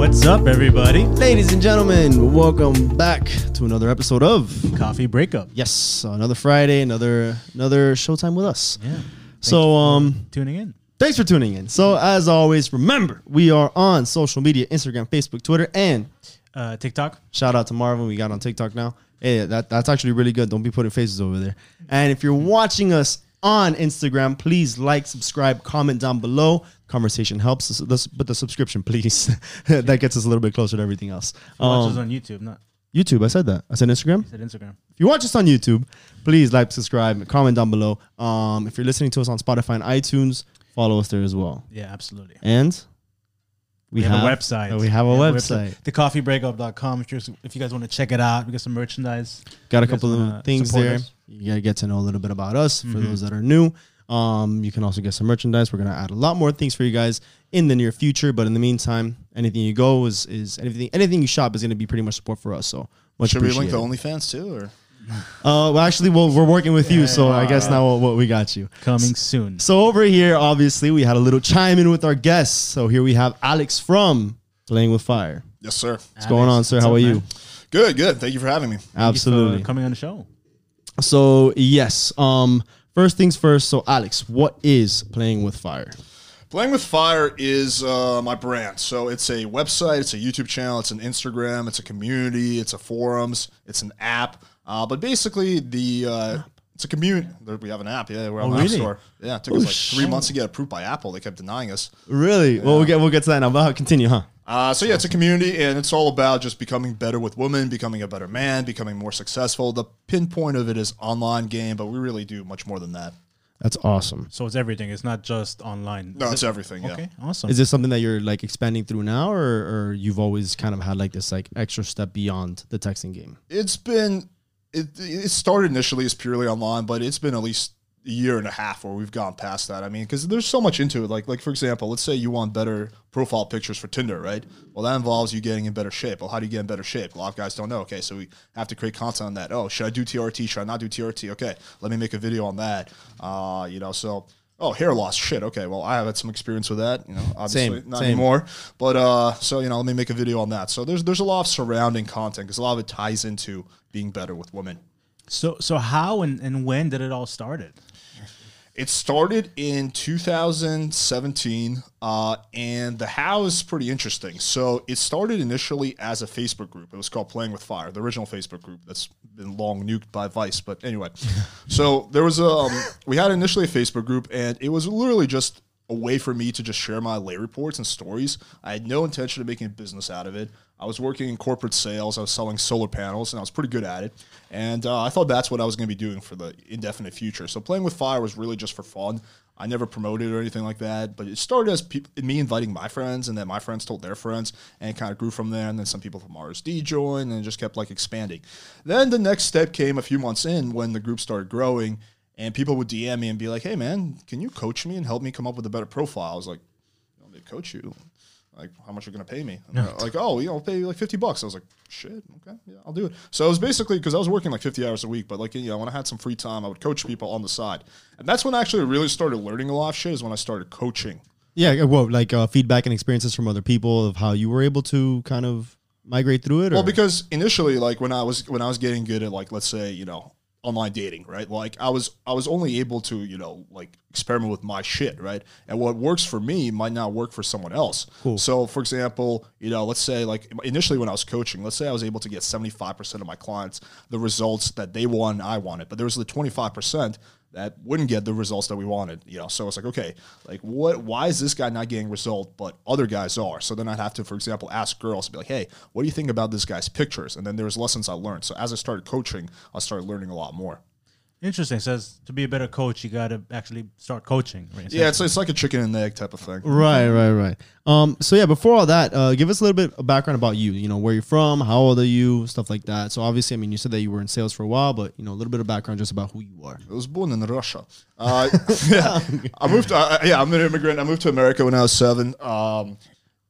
What's up, everybody? Ladies and gentlemen, welcome back to another episode of Coffee breakup. Yes, another Friday, another another showtime with us. Yeah. So um Tuning in. thanks for tuning in. So as always, remember, we are on social media, Instagram, Facebook, Twitter, and Uh, TikTok. shout out to Marvin, we got on TikTok now. Hey, that, that's actually really good. Don't be putting faces over there. And if you're watching us on Instagram, please like, subscribe, comment down below. Conversation helps us, let's- but the subscription, please. that gets us a little bit closer to everything else. Watch Um, us on YouTube, not YouTube, I said that. I said Instagram. is it Instagram. If you watch us on YouTube, please like, subscribe, comment down below. Um, if you're listening to us on Spotify and iTunes, follow us there as well. Yeah, absolutely. And we, We have, a website. We have a We website. Thecoffeebreakup.com. If, if you guys want to check it out, we got some merchandise. Got a couple of things there. us? You gotta get to know a little bit about us for Mhm. those that are new. Um, you can also get some merchandise. We're gonna add a lot more things for you guys in the near future. But in the meantime, anything you go is is anything anything you shop is gonna be pretty much support for us. So much Should we link the to OnlyFans too, or Uh, well, actually, well, we're working with you, so I guess now what we got you. Coming soon. So over here, obviously, we had a little chime in with our guests. So here we have Alex from Playing with Fire. yes, sir? What's going on, sir? How are you? Good, good. Thank you for having me. Absolutely. coming on the show. So yes, um, first things first. So Alex, what is Playing with Fire? Playing with Fire is uh, my brand. So it's a website, it's a YouTube channel, it's an Instagram, it's a community, it's a forums, it's an app. Uh, but basically, the uh, it's a community. There- We have an app. Yeah, we're on Oh, the App? Store. Yeah, it took us like three months to get approved by Apple. They kept denying us. Really? Well, we'll get we'll get to that now. But continue, huh? Uh, so yeah, it's a community, and it's all about just becoming better with women, becoming a better man, becoming more successful. The pinpoint of it is online game, but we really do much more than that. That's awesome. So it's everything. It's not just online. No, Is it's it- everything. Yeah. Okay, awesome. Is this something that you're like expanding through now, or or you've always kind of had like this like extra step beyond the texting game? It's been it. It started initially as purely online, but it's been at least a year and a half where we've gone past that. I mean, because there's so much into it. Like like for example, let's say you want better profile pictures for Tinder, right? Well, that involves you getting in better shape. Well, how do you get in better shape? A lot of guys don't know. Okay, so we have to create content on that. Oh, should I do TRT? Should I not do TRT? Okay, let me make a video on that. Uh, you know, so. Oh, hair loss. Shit. Okay. Well, I have had some experience with that. You know, obviously Same, not same. anymore. But uh, so you know, let me make a video on that. So there's there's a lot of surrounding content because a lot of it ties into being better with women. so so how and, and when did it all started? It started in 2017, uh, and the how is pretty interesting. So it started initially as a Facebook group. It was called Playing with Fire, the original Facebook group that's been long nuked by Vice. But anyway, so there was a um, we had initially a Facebook group, and it was literally just a way for me to just share my lay reports and stories. I had no intention of making a business out of it. I was working in corporate sales. I was selling solar panels, and I was pretty good at it. And uh, I thought that's what I was going to be doing for the indefinite future. So playing with fire was really just for fun. I never promoted or anything like that, but it started as peop me inviting my friends, and then my friends told their friends, and it kind of grew from there. And then some people from RSD joined, and it just kept like expanding. Then the next step came a few months in when the group started growing, and people would DM me and be like, "Hey man, can you coach me and help me come up with a better profile?" I was like, "You want me to coach you? Like, how much are you gonna pay me?" Like, "Oh, you know, I'll pay you like fifty bucks." I was like, "Shit, okay, yeah, I'll do it." So it was basically because I was working like fifty hours a week, but like you know, when I had some free time, I would coach people on the side, and that's when I actually really started learning a lot of shit. Is when I started coaching. Yeah, well, like uh, feedback and experiences from other people of how you were able to kind of migrate through it. Or? Well, because initially, like when I was when I was getting good at like let's say you know online dating, right? Like I was I was only able to you know like experiment with my shit, right? And what works for me might not work for someone else. Cool. So, for example, you know, let's say like initially when I was coaching, let's say I was able to get seventy five percent of my clients the results that they want, I wanted, but there was the twenty five percent that wouldn't get the results that we wanted. You know, so it's like, okay, like what? Why is this guy not getting result, but other guys are? So then I'd have to, for example, ask girls, be like, hey, what do you think about this guy's pictures? And then there was lessons I learned. So as I started coaching, I started learning a lot more. Interesting. Says to be a better coach, you got to actually start coaching. Right? Yeah, it's, it's like a chicken and egg type of thing. Right, right, right. Um, so yeah, before all that, uh, give us a little bit of background about you. You know, where you're from, how old are you, stuff like that. So obviously, I mean, you said that you were in sales for a while, but you know, a little bit of background just about who you are. I was born in Russia. Uh, yeah, I moved. To, uh, yeah, I'm an immigrant. I moved to America when I was seven. Um,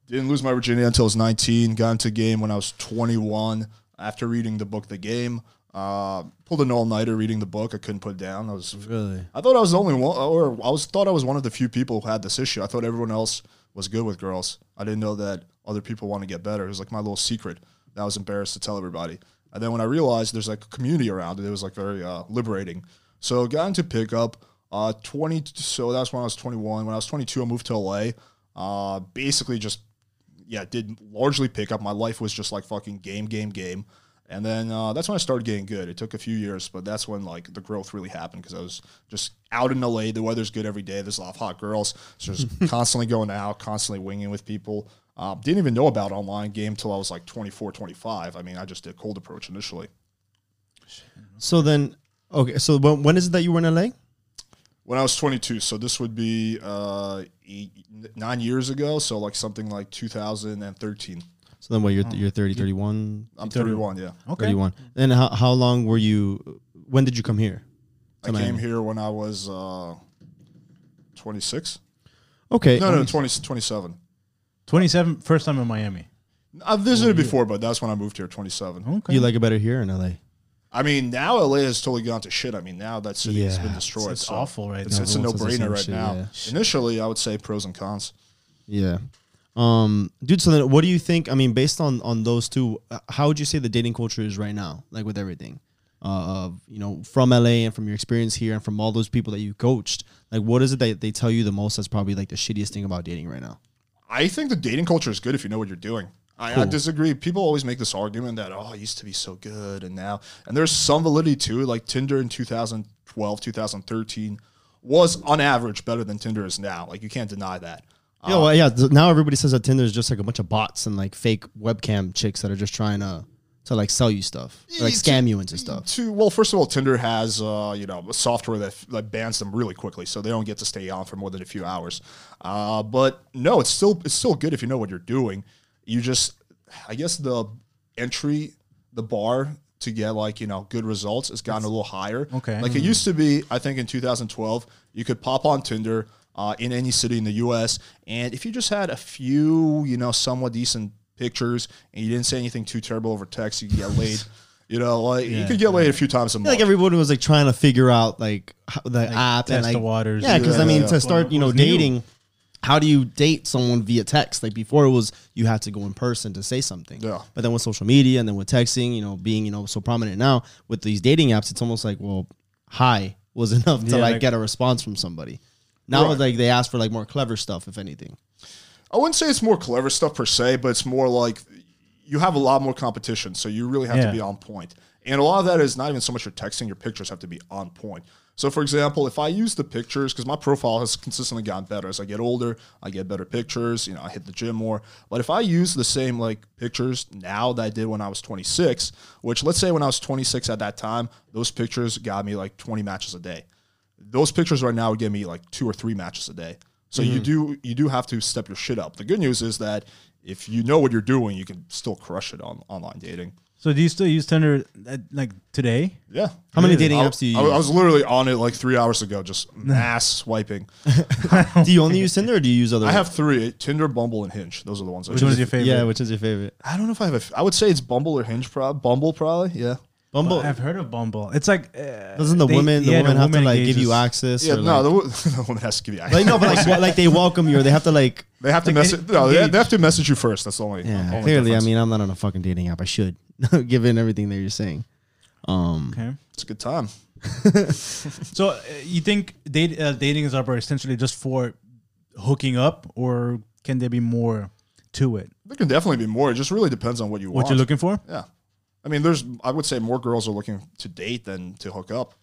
didn't lose my virginity until I was 19. Got into game when I was 21. After reading the book, The Game, uh, pulled an all nighter reading the book. I couldn't put it down. I was Really? I thought I was the only one, or I was thought I was one of the few people who had this issue. I thought everyone else was good with girls. I didn't know that other people want to get better. It was like my little secret that I was embarrassed to tell everybody. And then when I realized there's like a community around it, it was like very uh, liberating. So got into pickup. Uh, 20. So that's when I was 21. When I was 22, I moved to LA. Uh, basically just yeah, did largely pick up. My life was just like fucking game, game, game. And then uh, that's when I started getting good. It took a few years, but that's when like the growth really happened because I was just out in LA. The weather's good every day. There's a lot of hot girls, so just constantly going out, constantly winging with people. Uh, didn't even know about online game till I was like 24, 25. I mean, I just did cold approach initially. So then, okay. So when, when is it that you were in LA? When I was 22, so this would be uh, eight, nine years ago. So like something like 2013. So then, what you're you're 30, 31, I'm 31. Yeah, okay. 31. Then how how long were you? When did you come here? I To came here when I was uh, 26. Okay. No, no, 20, 27. 27, first time in Miami. I've visited before, but that's when I moved here, 27. Okay. You like it better here in LA? I mean, now LA has totally gone to shit. I mean, now that city has Yeah. been destroyed. It's so awful right it's, now. It's a Everyone says the no-brainer same right shit, now. yeah. Initially, I would say pros and cons. Yeah. Um, dude. So then, what do you think? I mean, based on on those two, uh, how would you say the dating culture is right now? Like with everything, uh, of you know, from LA and from your experience here and from all those people that you coached. Like, what is it that they tell you the most? That's probably like the shittiest thing about dating right now. I think the dating culture is good if you know what you're doing. I, I disagree. People always make this argument that oh, it used to be so good, and now and there's some validity to it. Like Tinder in 2012, 2013 was on average better than Tinder is now. Like you can't deny that. Yeah, well, yeah. th- now everybody says that Tinder is just like a bunch of bots and like fake webcam chicks that are just trying to to like sell you stuff, or, like scam you into stuff. To well, first of all, Tinder has uh, you know a software that, that bans them really quickly, so they don't get to stay on for more than a few hours. Uh, but no, it's still it's still good if you know what you're doing. You just, I guess the entry, the bar to get like you know good results has gotten a little higher. Okay. like it used to be. I think in 2012, you could pop on Tinder. Uh, in any city in the U.S. And if you just had a few, you know, somewhat decent pictures, and you didn't say anything too terrible over text, you could get laid. You know, like you could get laid a few times a month. like everybody was like trying to figure out like how, the app and test like the waters. Yeah, because I mean yeah. to start you know who's new? dating, how do you date someone via text? Like before it was you had to go in person to say something. Yeah. But then with social media and then with texting, you know, being you know so prominent now with these dating apps, it's almost like well, hi was enough to Yeah, like, like- get a response from somebody. Now Right. like they ask for like more clever stuff, if anything. I wouldn't say it's more clever stuff per se, but it's more like you have a lot more competition, so you really have Yeah. to be on point. And a lot of that is not even so much your texting; your pictures have to be on point. So, for example, if I use the pictures, because my profile has consistently gotten better as I get older, I get better pictures. You know, I hit the gym more. But if I use the same like pictures now that I did when I was 26, which let's say when I was 26 at that time, those pictures got me like 20 matches a day those pictures right now would give me like two or three matches a day. So Mm-hmm. you do you do have to step your shit up. The good news is that if you know what you're doing, you can still crush it on online dating. So do you still use Tinder uh, like today? Yeah. How many dating apps do you I- use? I was literally on it like three hours ago, just mass swiping. do you only use Tinder or do you use other? I have three: Tinder, Bumble, and Hinge. Those are the ones. I Which use. is your favorite? Yeah, which is your favorite? I don't know if I have. A f- I would say it's Bumble or Hinge. Prob Bumble, probably. Yeah. Bumble. I've heard of Bumble. It's like uh, Doesn't the they- woman the yeah, woman have to woman like give you access? Yeah. No, like, the, wo- the woman has to give you. like no, but like what, like they welcome you or they have to like they have to like, message. No, they, they have to message you first. That's the only. Yeah, only clearly. difference. I mean, I'm not on a fucking dating app. I should, given everything that you're saying. Um, Okay. it's a good time. So uh, you think date, uh, dating is up are essentially just for hooking up, or can there be more to it? There can definitely be more. It just really depends on what you What want. you're looking for? Yeah. I mean, there's, I would say more girls are looking to date than to hook up.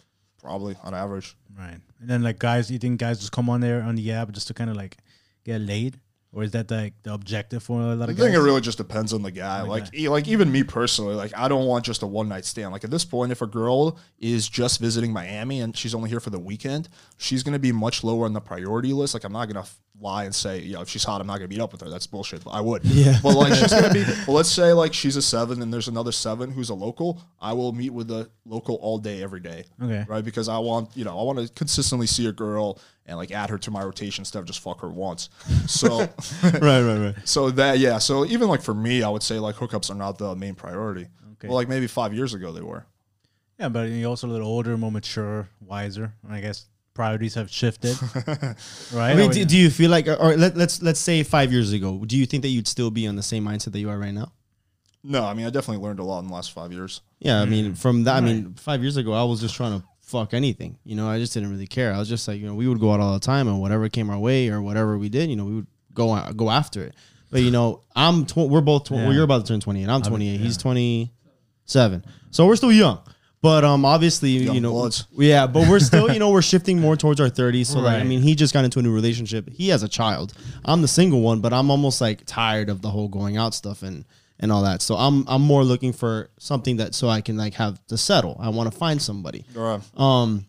probably on average. Right. And then like guys, you think guys just come on there on the app just to kind of like get laid, or is that like the objective for a lot of guys? I think it really just depends on the guy. Like, e- like even me personally, like I don't want just a one night stand. Like at this point, if a girl is just visiting Miami and she's only here for the weekend, she's gonna be much lower on the priority list. Like I'm not gonna f- lie and say, you know, if she's hot, I'm not gonna meet up with her. That's bullshit. But I would. Yeah. But like she's gonna be. Well, let's say like she's a seven and there's another seven who's a local. I will meet with the local all day, every day. Okay. Right, because I want you know I want to consistently see a girl and like add her to my rotation instead of just fuck her once. So. right, right, right. So that yeah, so even like for me, I would say like hookups are not the main priority. Okay. Well, like maybe five years ago they were. Yeah, but you're also a little older, more mature, wiser. And I guess priorities have shifted, right? I mean, Or- do, do you feel like, or let, let's let's say five years ago, do you think that you'd still be on the same mindset that you are right now? No, I mean I definitely learned a lot in the last five years. Yeah, I mean, mm. from that, I mean, five years ago, I was just trying to fuck anything. You know, I just didn't really care. I was just like, you know, we would go out all the time, and whatever came our way or whatever we did, you know, we would go a- go after it. But you know, I'm tw- we're both tw- well, Yeah. you're about to turn 28. I'm 28. He's 27. So we're still young. But um, obviously, Young you know, bloods. yeah. But we're still, you know, we're shifting more towards our 30s. So like, I Right. mean, he just got into a new relationship. He has a child. I'm the single one, but I'm almost like tired of the whole going out stuff and and all that. So I'm I'm more looking for something that so I can like have to settle. I want to find somebody. Um,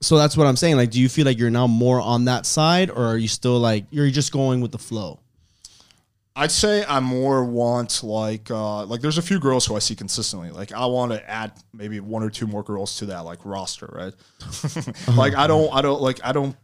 so that's what I'm saying. Like, do you feel like you're now more on that side, or are you still like you're just going with the flow? I'd say I more want like uh, like there's a few girls who I see consistently. Like I want to add maybe one or two more girls to that like roster, right? like I don't I don't like I don't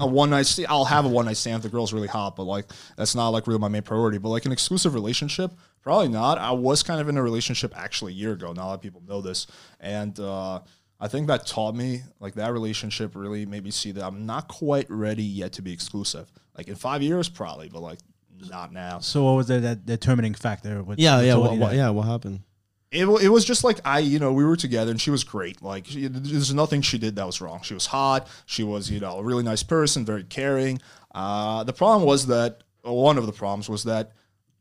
a one night stand. I'll have a one night stand if the girl's really hot, but like that's not like really my main priority. But like an exclusive relationship, probably not. I was kind of in a relationship actually a year ago. Now that people know this, and uh, I think that taught me like that relationship really made me see that I'm not quite ready yet to be exclusive. Like in five years, probably, but like not now. so what was the, that determining factor? What, Yeah, what yeah, what, what, yeah. What happened? It, it was just like I, you know, we were together and she was great. Like, she, there's nothing she did that was wrong. She was hot. She was, you know, a really nice person, very caring. Uh, the problem was that one of the problems was that,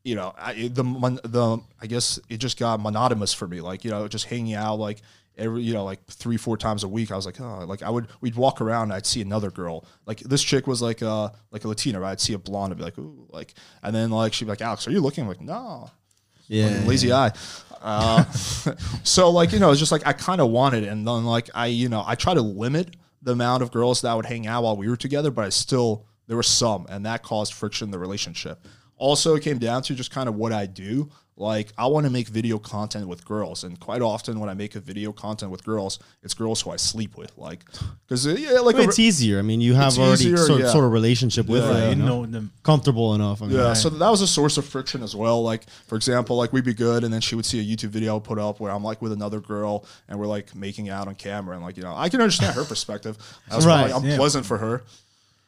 you know, I, the the I guess it just got monotonous for me. Like, you know, just hanging out like every, you know, like three four times a week. I was like, oh, like I would we'd walk around. I'd see another girl. Like this chick was like a like a Latina. Right? I'd see a blonde. I'd be like, ooh, like, and then like she'd be like, Alex, are you looking? I'm like, no. Yeah, Fucking lazy eye. Uh, so like you know, it's just like I kind of wanted, it. and then like I you know I try to limit the amount of girls that would hang out while we were together, but I still there were some, and that caused friction in the relationship. Also, it came down to just kind of what I do. Like I want to make video content with girls, and quite often when I make a video content with girls, it's girls who I sleep with, like because uh, yeah, like Well, a- it's easier. I mean, you have already easier, sort, yeah. sort of relationship with Right, her, you you know? know them. comfortable enough. I mean, Yeah, so that was a source of friction as well. Like, for example, like we'd be good, and then she would see a YouTube video put up where I'm like with another girl, and we're like making out on camera, and like you know, I can understand her perspective. That was Right, probably yeah. unpleasant for her.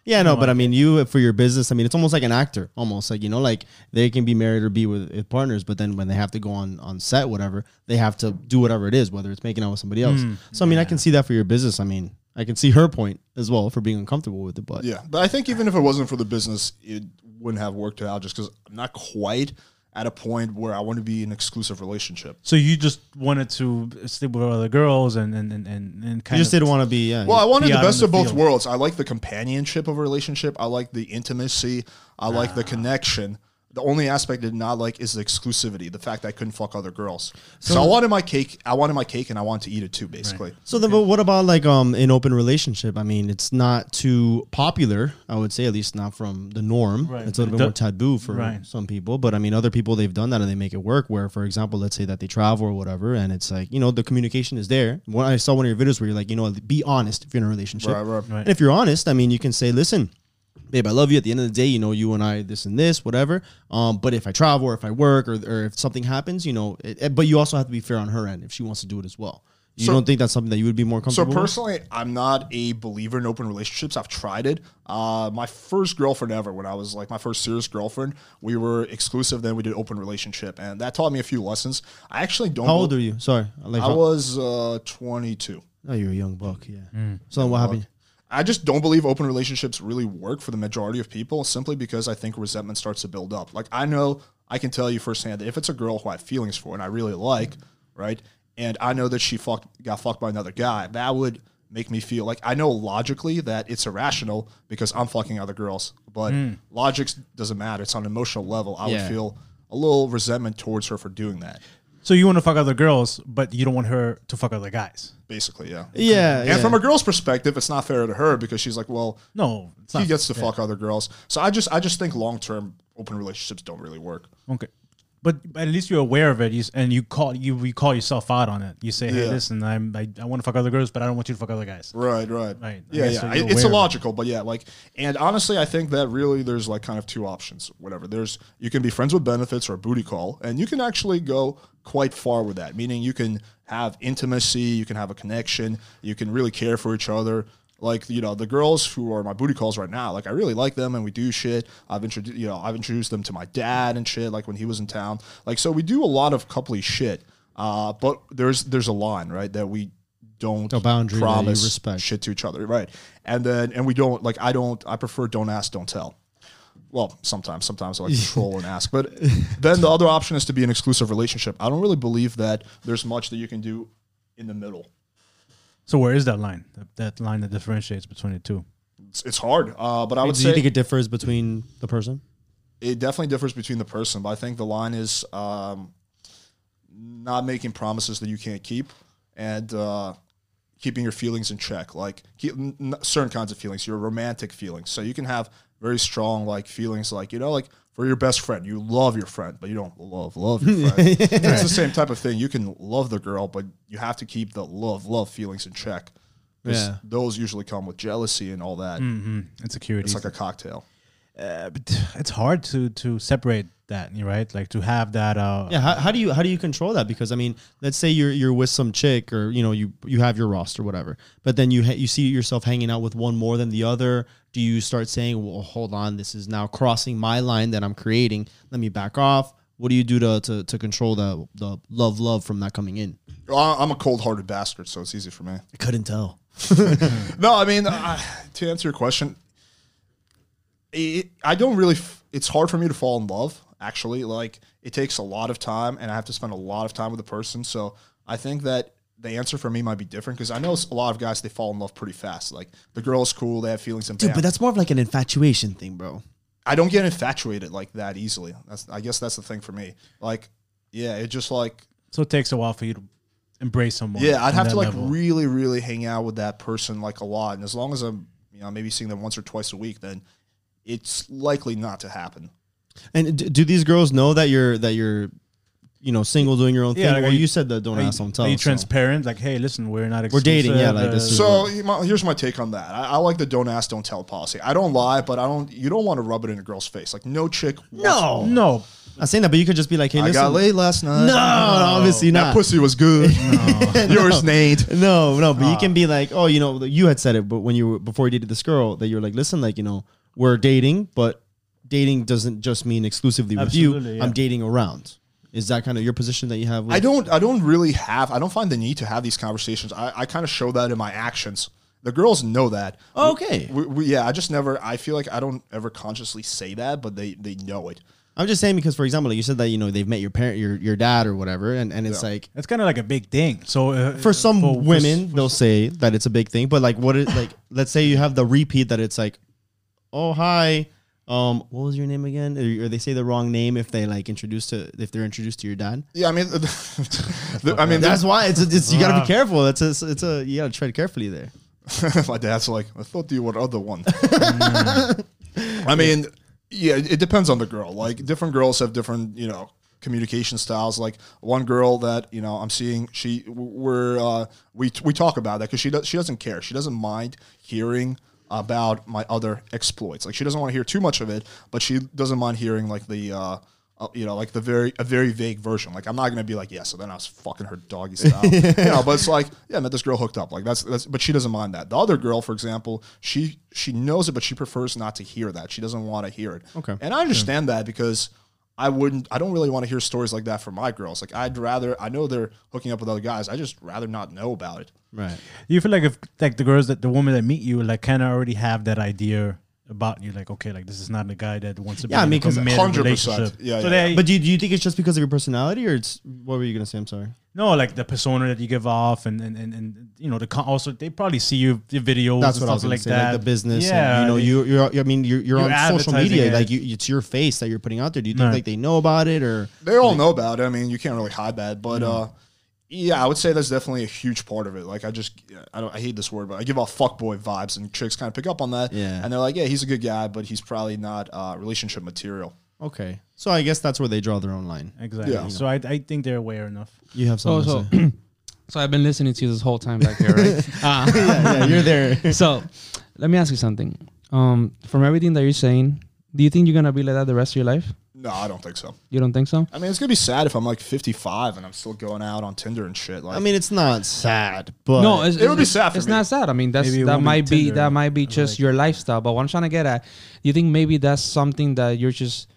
Yeah, no, oh but I mean, you for your business. I mean, it's almost like an actor, almost like you know, like they can be married or be with, with partners, but then when they have to go on on set, whatever, they have to do whatever it is, whether it's making out with somebody else. Mm, so I mean, I can see that for your business. I mean, I can see her point as well for being uncomfortable with it, but Yeah, but I think even if it wasn't for the business, it wouldn't have worked out just because I'm not quite at a point where I want to be in an exclusive relationship. So you just wanted to sleep with other girls and and and and, and you just of didn't want to be. Yeah, Well, I wanted be the out in best the of both field. worlds. I like the companionship of a relationship. I like the intimacy. I like Ah. the connection. The only aspect I did not like is the exclusivity, the fact that I couldn't fuck other girls. So, I wanted my cake. I wanted my cake, and I wanted to eat it too. Basically, So then, but what about like um an open relationship? I mean, it's not too popular. I would say, at least not from the norm. Right. It's a little The- bit more taboo for Right. some people. But I mean, other people they've done that and they make it work. Where, for example, let's say that they travel or whatever, and it's like you know the communication is there. When I saw one of your videos where you're like, you know, be honest if you're in a relationship. Right, right. Right. And if you're honest, I mean, you can say, listen. Babe, I love you. At the end of the day, you know, you and I, this and this, whatever. Um, but if I travel or if I work or, or if something happens, you know, it, it- but you also have to be fair on her end if she wants to do it as well. You So- don't think that's something that you would be more So comfortable? with? personally, I'm not a believer in open relationships. I've tried it. Uh, my first girlfriend ever, when I was like my first serious girlfriend, we were exclusive. Then we did open relationship, and that taught me a few lessons. I actually don't. How old bel- are you? Sorry, like I how- was uh, 22. Oh, you're a young buck. Yeah. So then what happened? I just don't believe open relationships really work for the majority of people simply because I think resentment starts to build up. Like I know I can tell you firsthand that if it's a girl who I have feelings for and I really like, right? And I know that she fucked got fucked by another guy, that would make me feel like I know logically that it's irrational because I'm fucking other girls, but Hmm. logic doesn't matter. It's on an emotional level. I Yeah. would feel a little resentment towards her for doing that. So you want to fuck other girls, but you don't want her to fuck other guys. Basically, yeah. Yeah, And yeah. from a girl's perspective, it's not fair to her because she's like, well, No, it's he not. gets to fuck other girls. So I just I just think long term open relationships don't really work. Okay. But, at least you're aware of it, you, and you call you you call yourself out on it. You say, "Hey, Yeah. listen, I'm I, I want to fuck other girls, but I don't want you to fuck other guys." Right, right, Right. Yeah, yeah. so it's of it. illogical, but yeah, like, and honestly, I think that really there's like kind of two options. Whatever. There's you can be friends with benefits or a booty call, and you can actually go quite far with that. Meaning you can have intimacy, you can have a connection, you can really care for each other. Like you know the girls who are my booty calls right now, like I really like them and we do shit. I've introduced you know I've introduced them to my dad and shit. Like when he was in town, like so we do a lot of coupley shit. Uh, but there's there's a line right that we don't A boundary promise respect. shit to each other, right? And then and we don't like I don't I prefer don't ask, don't tell. Well, sometimes, sometimes I like control and ask, but then the other option is to be an exclusive relationship. I don't really believe that there's much that you can do in the middle. So where is that line? That, that line that differentiates between the two. It's, it's hard, uh, but I would Do you think it differs between the person? it definitely differs between the person. But I think the line is um, not making promises that you can't keep and uh, keeping your feelings in check. Like keep, n- n- certain kinds of feelings, your romantic feelings. So you can have very strong like feelings, like you know, like for your best friend, you love your friend, but you don't love love your friend. it's the same type of thing. You can love the girl, but you have to keep the love love feelings in check. Yeah. those usually come with jealousy and all that. Mm-hmm. Insecurity. It's like a cocktail. Uh, but it's hard to to separate that. You're right. Like to have that. Uh, Yeah, how, how do you how do you control that? Because I mean, let's say you're you're with some chick, or you know, you you have your roster, whatever. But then you ha- you see yourself hanging out with one more than the other. Do you start saying, "Well, hold on, this is now crossing my line that I'm creating. Let me back off." What do you do to to, to control the the love love from that coming in? I- I'm a cold hearted bastard, so it's easy for me. I couldn't tell. No, I mean, uh, to answer your question, it, I don't really. F- it's hard for me to fall in love. Actually, like it takes a lot of time, and I have to spend a lot of time with a person. So I think that the answer for me might be different because I know a lot of guys they fall in love pretty fast. Like the girl's cool, they have feelings, and Dude, bam. but that's more of like an infatuation thing, bro. I don't get infatuated like that easily. That's I guess that's the thing for me. Like, yeah, it just like So it takes a while for you to embrace someone. Yeah, I'd have to like level. really, really hang out with that person like a lot. And as long as I'm, you know, maybe seeing them once or twice a week, then it's likely not to happen. And d- do these girls know that you're that you're, you know, single doing your own Yeah, thing? like, well, are you, you- said that don't ask, don't tell. are you so- transparent? Like, hey, listen, we're not. We're dating, yeah, like, this uh, is- So my- here's my take on that. I, I like the don't ask, don't tell policy. I don't lie, but I don't. You don't want to rub it in a girl's face. Like no chick. wants- No, no. I'm saying that, but you could just be like, hey, I listen. got laid last night. No, obviously not. that not. pussy was good. Yours, Nate. No, no, but you can be like, oh, you know, you had said it, but when you were before you dated this girl, that you were like, listen, like, you know, we're dating, but dating doesn't just mean exclusively with Absolutely, you. yeah. I'm dating around. Is that kind of your position that you have? With, I don't. I don't really have. I don't find the need to have these conversations. I, I kind of show that in my actions. The girls know that. Okay. We, we, yeah, I just never. I feel like I don't ever consciously say that, but they they know it. I'm just saying because, for example, like you said that you know they've met your parent, your your dad or whatever, and and it's Yeah. like That's kind of like a big thing. So uh, for some for- for- women they'll say that it's a big thing, but like what is like let's say you have the repeat that it's like, oh hi, um, what was your name again? Or, or they say the wrong name if they like introduced to if they're introduced to your dad. Yeah, I mean, the, I mean, That's why it's, it's you got to be careful. It's a it's a you got to tread carefully there. my dad's like, I thought you were other one. I mean, yeah, it depends on the girl. Like different girls have different, you know, communication styles. Like one girl that you know I'm seeing, she we're uh, we we talk about that because she does she doesn't care. She doesn't mind hearing about my other exploits. Like she doesn't want to hear too much of it, but she doesn't mind hearing like the. Uh, uh, you know, like the very a very vague version. Like I'm not gonna be like, yeah. So then I was fucking her doggy style, you know. But it's like, yeah, I met this girl hooked up. Like that's that's. But she doesn't mind that. The other girl, for example, she she knows it, but she prefers not to hear that. She doesn't want to hear it. Okay. And I understand that because I wouldn't. I don't really want to hear stories like that from my girls. Like I'd rather. I know they're hooking up with other guys. I just rather not know about it. Right. you feel like if like the girls that the women that meet you like kind of already have that idea about you. Like, okay, like this is not the guy that wants to Yeah, I be mean, in 'cause a committed 100%. relationship. Yeah, so yeah. they, But do you, do you think it's just because of your personality, or it's what were you gonna say? I'm sorry. no, like the persona that you give off, and and and, and you know the con- also they probably see you your videos That's and what I was gonna like say. that. Like the business, yeah. and, you know, you you're. I mean, you're you're, You're on social media. it. Like you, it's your face that you're putting out there. Do you think Right. like they know about it, or They all know about it. I mean, you can't really hide that. But uh, yeah, I would say that's definitely a huge part of it. Like, I just, I don't, I hate this word, but I give off fuckboy vibes, and chicks kind of pick up on that. Yeah. And they're like, yeah, he's a good guy, but he's probably not uh, relationship material. okay? So I guess that's where they draw their own line. exactly. Yeah. So I, I think they're aware enough. You have Oh, something. so to say. so I've been listening to you this whole time back here, right? uh, yeah, yeah, you're there. so let me ask you something. Um, from everything that you're saying, do you think you're gonna be like that the rest of your life? No, I don't think so. You don't think so? I mean, it's gonna be sad if I'm like 55 and I'm still going out on Tinder and shit. Like, I mean, it's not sad, but no, it's, It would be sad for It's me. not sad. I mean, that's that won't be might be Tinder. that might be just Like- your lifestyle. But what I'm trying to get at, you think maybe that's something that you're just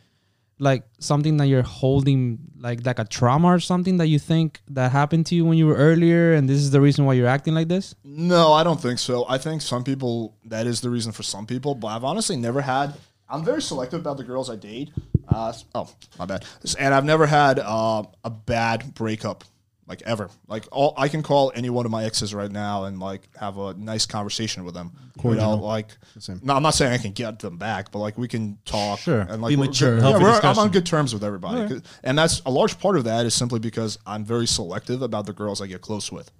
like something that you're holding like like a trauma or something that you think that happened to you when you were earlier, and this is the reason why you're acting like this? No, I don't think so. I think some people that is the reason for some people, but I've honestly never had. I'm very selective about the girls I date. Uh, oh, my bad. And I've never had uh, a bad breakup, like ever. Like all, I can call any one of my exes right now and like have a nice conversation with them. You know, like no, I'm not saying I can get them back, but like we can talk. Sure. and like Be we're- mature. Yeah, Healthy we're, I'm discussion. on good terms with everybody, 'Cause- and that's a large part of that is simply because I'm very selective about the girls I get close with.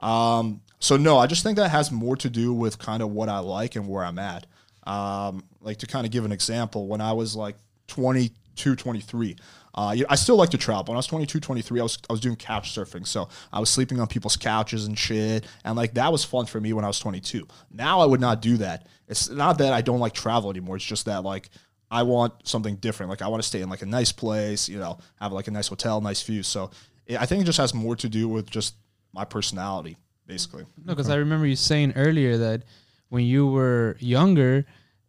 Um, so no, I just think that has more to do with kind of what I like and where I'm at. Um, like to kind of give an example, when I was like 22, 23, uh, I still like to travel. When I was 22, 23, I was, I was doing couch surfing. So I was sleeping on people's couches and shit. And like that was fun for me when I was 22. Now I would not do that. It's not that I don't like travel anymore. It's just that like I want something different. Like I want to stay in like a nice place, you know, have like a nice hotel, nice view. So it, I think it just has more to do with just my personality, basically. No, because I remember you saying earlier that when you were younger,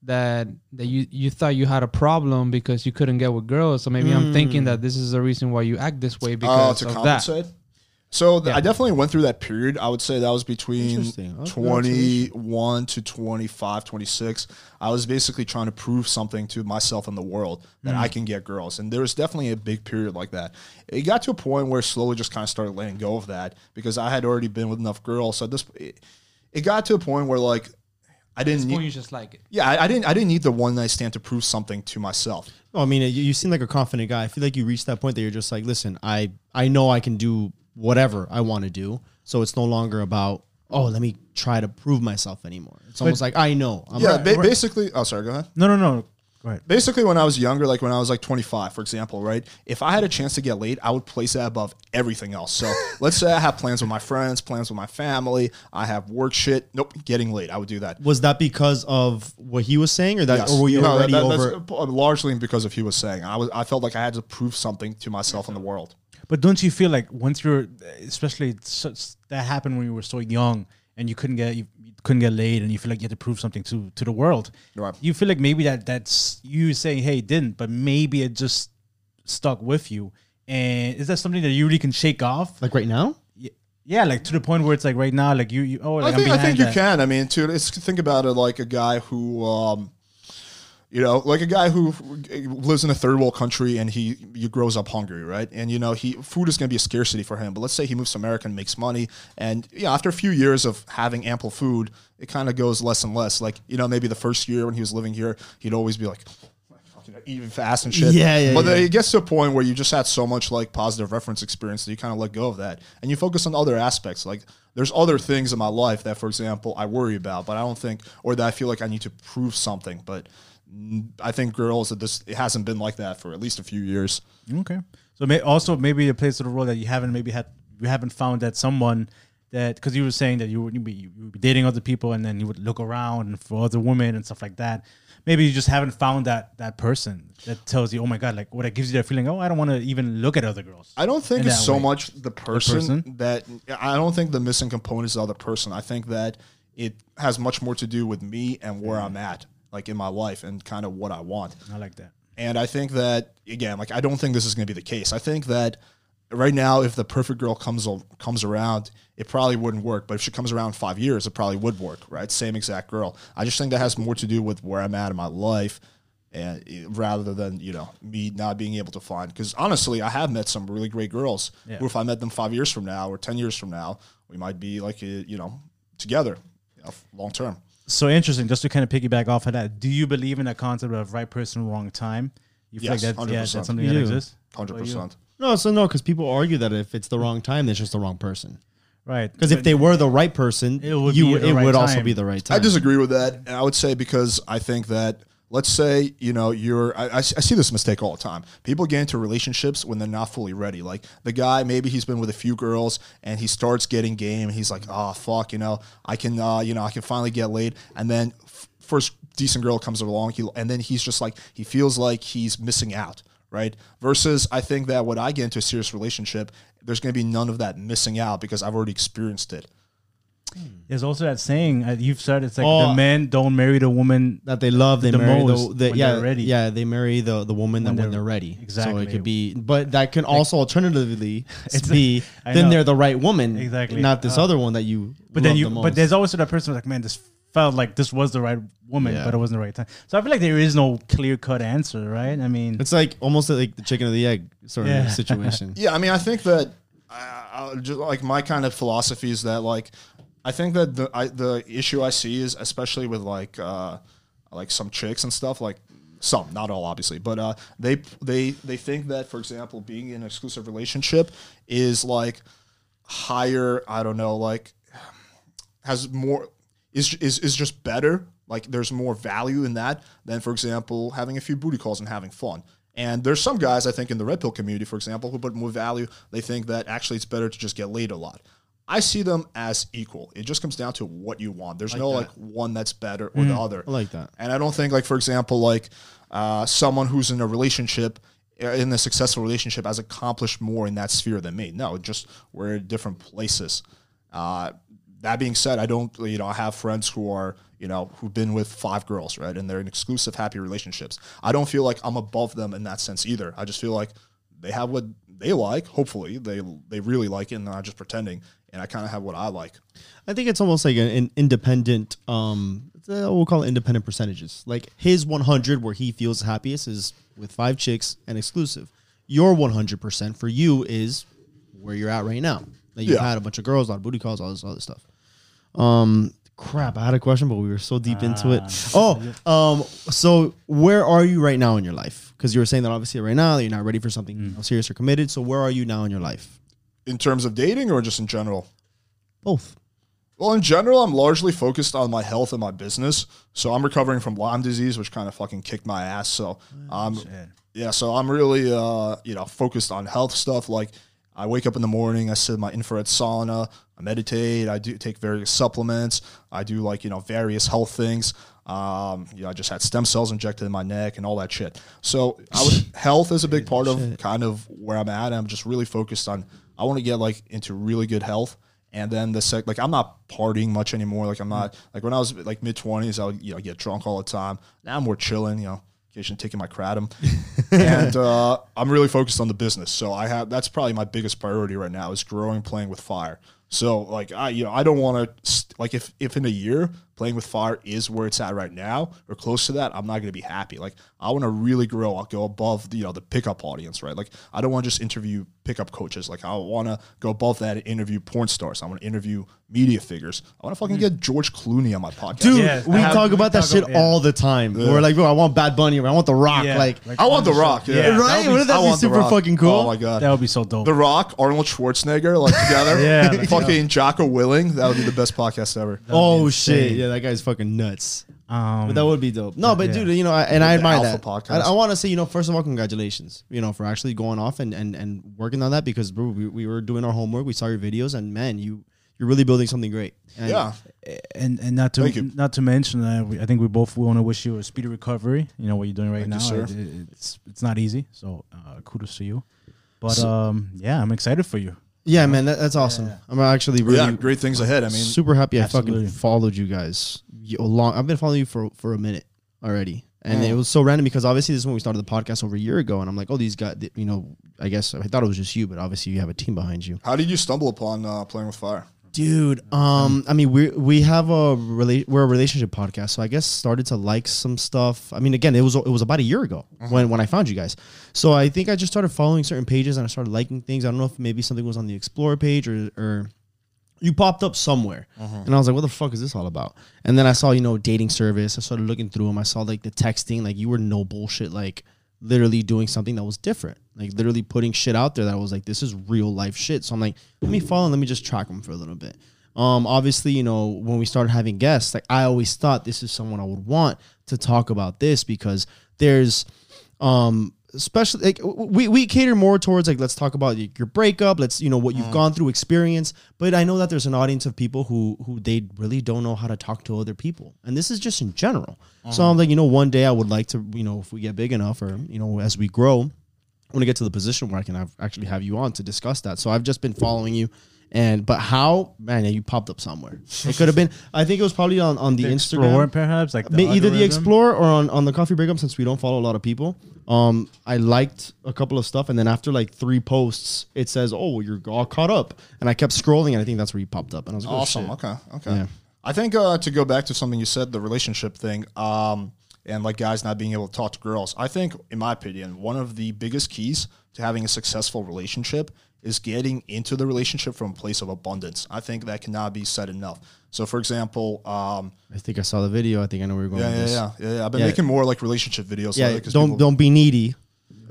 that that you you thought you had a problem because you couldn't get with girls. So maybe I'm thinking that this is the reason why you act this way Oh, because to of that. So th- Yeah. I definitely went through that period. I would say that was between Interesting. 21 to 25, 26. I was basically trying to prove something to myself and the world that Hmm. I can get girls. And there was definitely a big period like that. It got to a point where slowly just kind of started letting go of that because I had already been with enough girls. So this, it, it got to a point where like I didn't point need, you just like it. yeah, I, I didn't I didn't need the one night stand to prove something to myself. No, I mean, you, you seem like a confident guy. I feel like you reached that point that you're just like, listen, I I know I can do whatever I want to do. So it's no longer about oh, let me try to prove myself anymore. It's almost like I know. I'm yeah, right. ba- basically. Oh, sorry. Go ahead. No, no, no. Go ahead. Basically, when I was younger, like when I was like 25, for example, right? If I had a chance to get laid, I would place that above everything else. So let's say I have plans with my friends, plans with my family, I have work shit. Nope, getting laid. I would do that. Was that because of what he was saying, or that, Yes. or were you No, already that- over? that's uh, largely because of he was saying. I was I felt like I had to prove something to myself and the world. But don't you feel like once you're, especially such, that happened when you were so young and you couldn't get you, you couldn't get laid and you feel like you had to prove something to to the world. Right. You feel like maybe that that's you saying, "Hey, it didn't," but maybe it just stuck with you. And is that something that you really can shake off? like right now? Y- Yeah, like to the point where it's like right now, like you, you oh, like I think, am I behind think you that. can. I mean, to it's, think about it like a guy who, um, you know, like a guy who lives in a third world country and he, he grows up hungry, right? And you know, he food is going to be a scarcity for him. But let's say he moves to America and makes money, and yeah, after a few years of having ample food, it kind of goes less and less. Like you know, maybe the first year when he was living here, he'd always be like. Eating fast and shit. Yeah, yeah, But yeah. it gets to a point where you just had so much like positive reference experience that you kind of let go of that and you focus on other aspects. Like there's other things in my life that, for example, I worry about, but I don't think, or that I feel like I need to prove something. But I think girls, that this it hasn't been like that for at least a few years. Okay. So may, also maybe it plays the role that you haven't maybe had you haven't found that someone that because you were saying that you would be, you would be dating other people and then you would look around for other women and stuff like that. Maybe you just haven't found that that person that tells you, oh my god, like what it gives you that feeling. Oh, I don't want to even look at other girls. I don't think it's so way. much the person, person? that I don't think the missing component is the other person. I think that it has much more to do with me and where I'm at, like in my life and kind of what I want. I like that. And I think that again, like I don't think this is going to be the case. I think that right now, if the perfect girl comes comes around, it probably wouldn't work. But if she comes around five years, it probably would work. Right, same exact girl. I just think that has more to do with where I'm at in my life, and rather than you know me not being able to find. Because honestly, I have met some really great girls. Yeah. Who, if I met them five years from now or ten years from now, we might be like uh, you know together, you know, long term. So interesting. Just to kind of piggyback off of that, do you believe in that concept of right person, wrong time? You feel Yes, like that's, yeah, 100%. that's something You that do. exists? Hundred What about you? percent. No, so no, because people argue that if it's the wrong time, then it's just the wrong person. Right. Because if they were the right person, It would you be the it right would also time. be the right time. I disagree with that, and I would say because I think that let's say you know you're I, I see this mistake all the time. People get into relationships when they're not fully ready. Like the guy, maybe he's been with a few girls and he starts getting game. And he's like, oh fuck, you know, I can, uh, you know, I can finally get laid, and then f- first decent girl comes along, he, and then he's just like he feels like he's missing out. Right. Versus, I think that when I get into a serious relationship, there's going to be none of that missing out because I've already experienced it. There's also that saying uh, you've said it's like Oh. the men don't marry the woman. that they love, they The marry most the, the when yeah, they're ready. yeah, they marry the the woman that When when they're- they're ready. So Exactly. it could be, but that can also alternatively It's- be I then know. they're the right woman, Exactly. not this Uh, other one that you. But then love you, the but most. there's always that person who's like, man, this felt like this was the right woman, Yeah. but it wasn't the right time. So I feel like there is no clear cut answer, right? I mean, it's like almost like the chicken or the egg sort Yeah. of situation. Yeah, I mean, I think that uh, just like my kind of philosophy is that like I think that the I, the issue I see is especially with like uh, like some chicks and stuff like some not all obviously but uh, they they they think that for example being in an exclusive relationship is like higher I don't know like has more is is is just better. Like there's more value in that than, for example, having a few booty calls and having fun. And there's some guys I think in the red pill community, for example, who put more value. They think that actually it's better to just get laid a lot. I see them as equal. It just comes down to what you want. There's no like one that's better or the other. I like that. And I don't think like for example like uh, someone who's in a relationship uh, in a successful relationship has accomplished more in that sphere than me. No, just we're in different places. Uh, that being said, I don't you know I have friends who are you know who've been with five girls right and they're in exclusive happy relationships. I don't feel like I'm above them in that sense either. I just feel like they have what they like. Hopefully they they really like it and they're not just pretending. And I kind of have what I like. I think it's almost like an, an independent. Um, uh, we'll call it independent percentages. Like his 100, where he feels happiest, is with five chicks and exclusive. Your 100 percent for you is where you're at right now. That you Yeah. had a bunch of girls, a lot of booty calls, all this other stuff. Um, crap, I had a question, but we were so deep into it. Oh, um, so where are you right now in your life? Because you were saying that obviously right now you're not ready for something Mm. serious or committed. So where are you now in your life? In terms of dating or just in general? Both. Well, in general, I'm largely focused on my health and my business. So I'm recovering from Lyme disease, which kind of fucking kicked my ass. So, um, yeah, so I'm really, uh, you know, focused on health stuff. Like, I wake up in the morning, I sit in my infrared sauna, I meditate, I do take various supplements, I do like you know various health things. Um, you know, I just had stem cells injected in my neck and all that shit. So, I would, health is a big part of kind of where I'm at. I'm just really focused on. I want to get like into really good health. And then the sec, like I'm not partying much anymore. Like I'm not like when I was like mid twenties, I would you know get drunk all the time. Now I'm more chilling. You know, occasionally taking my kratom, and uh, I'm really focused on the business. So I have that's probably my biggest priority right now is growing, playing with fire. So like I you know I don't want to st- like if if in a year playing with fire is where it's at right now or close to that, I'm not going to be happy. Like I want to really grow. I'll go above the you know the pickup audience, right? Like I don't want to just interview pickup coaches. Like I want to go above that and interview porn stars. I want to interview media figures. I want to fucking hmm. get George Clooney on my podcast. Dude, Yeah, we have- talk we about that talk shit about- yeah. all the time. We're like, bro, I want Bad Bunny, I want The Rock. Yeah, like, like- I want The Rock. Yeah, Yeah, Right? that would be- Wouldn't that I be super fucking cool? Oh my god. That would be so dope. The Rock, Arnold Schwarzenegger, like together. Yeah, like, fucking Jocko Willink. That would be the best podcast ever. oh shit, insane. Yeah, that guy's fucking nuts. um, But that would be dope. No, but yeah. dude, you know, I, and I admire that. podcast. I, I want to say, you know, first of all, congratulations, you know, for actually going off and and and working on that because, bro, we, we were doing our homework, we saw your videos, and man, you you're really building something great. And Yeah. and and not to Thank you. not to mention, uh, we, I think we both want to wish you a speedy recovery. You know what you're doing right Thank now. you. It- it- it's it's not easy. So uh, kudos to you. But um, yeah, I'm excited for you. Yeah, man, that, that's awesome. I'm actually really yeah, great things ahead. I mean, super happy I Absolutely. fucking followed you guys. You, long, I've been following you for for a minute already, And it was so random because obviously this is when we started the podcast over a year ago, and I'm like, oh, these guys, you know, I guess I thought it was just you, but obviously you have a team behind you. How did you stumble upon uh, playing with fire? Dude, um, I mean, we we have a rela- we're a relationship podcast, so I guess started to like some stuff. I mean, again, it was it was about a year ago when when I found you guys. So I think I just started following certain pages and I started liking things. I don't know if maybe something was on the Explorer page or or you popped up somewhere, and I was like, what the fuck is this all about? And then I saw you know dating service. I started looking through them. I saw like the texting, like you were no bullshit, like literally doing something that was different, like literally putting shit out there that was like this is real life shit. So I'm like, let me follow and let me just track them for a little bit. Um, obviously, you know, when we started having guests, like I always thought this is someone I would want to talk about this because there's, um, especially like we, we cater more towards like let's talk about your breakup let's you know what you've mm. gone through experience but i know that there's an audience of people who who they really don't know how to talk to other people and this is just in general. So mm. i'm like you know one day i would like to you know if we get big enough or you know as we grow I want to get to the position where I can have, actually have you on to discuss that. So I've just been following you, and but how man, yeah, you popped up somewhere. It could have been. I think it was probably on on the, The Instagram. Explorer, perhaps like May- either the algorithm? Explorer or on, on the Coffee Breakup, since we don't follow a lot of people. Um, I liked a couple of stuff, and then after like three posts, it says, "Oh, you're all caught up," and I kept scrolling, and I think that's where you popped up, and I was like, oh, Awesome. shit. Okay. Okay. Yeah. I think uh, to go back to something you said, the relationship thing, um, and like guys not being able to talk to girls. I think, in my opinion, one of the biggest keys to having a successful relationship is getting into the relationship from a place of abundance. I think that cannot be said enough. So, for example, um, I think I saw the video. I think I know where you're going. yeah, with yeah, this. yeah, yeah, yeah. I've been Yeah. making more like relationship videos. Yeah, don't people- don't be needy,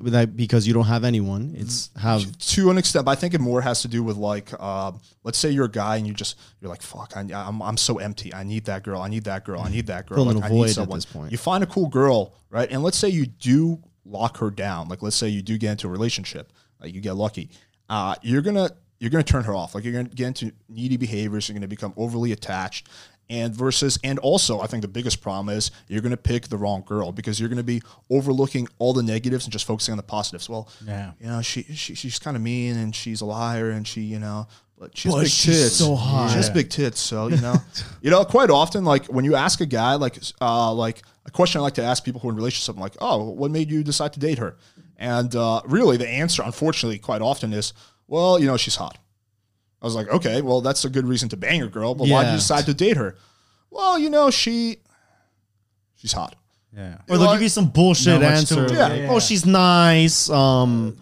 that because you don't have anyone. It's have to an extent, but I think it more has to do with like, uh, let's say you're a guy and you just you're like, fuck, I, I'm I'm so empty. I need that girl. I need that girl. I need that girl. Like, I need at someone. this point. You find a cool girl, right? And let's say you do lock her down. Like, let's say you do get into a relationship. Like, you get lucky. Uh, you're gonna you're gonna turn her off. Like, you're gonna get into needy behaviors. You're gonna become overly attached. And versus, and also, I think the biggest problem is you're going to pick the wrong girl because you're going to be overlooking all the negatives and just focusing on the positives. Well, Yeah. you know, she, she she's kind of mean and she's a liar and she, you know, but she's big she's tits. so hot. She has Yeah. big tits, so you know, you know. Quite often, like when you ask a guy, like, uh, like a question I like to ask people who are in relationships, I'm like, oh, what made you decide to date her? And uh, really, the answer, unfortunately, quite often is, well, you know, she's hot. I was like, okay, well, that's a good reason to bang a girl, but why did Yeah. you decide to date her? Well, you know, she, she's hot. Yeah. or they'll Like- give you some bullshit Not much to answer. Yeah, yeah. Oh, she's nice. Um,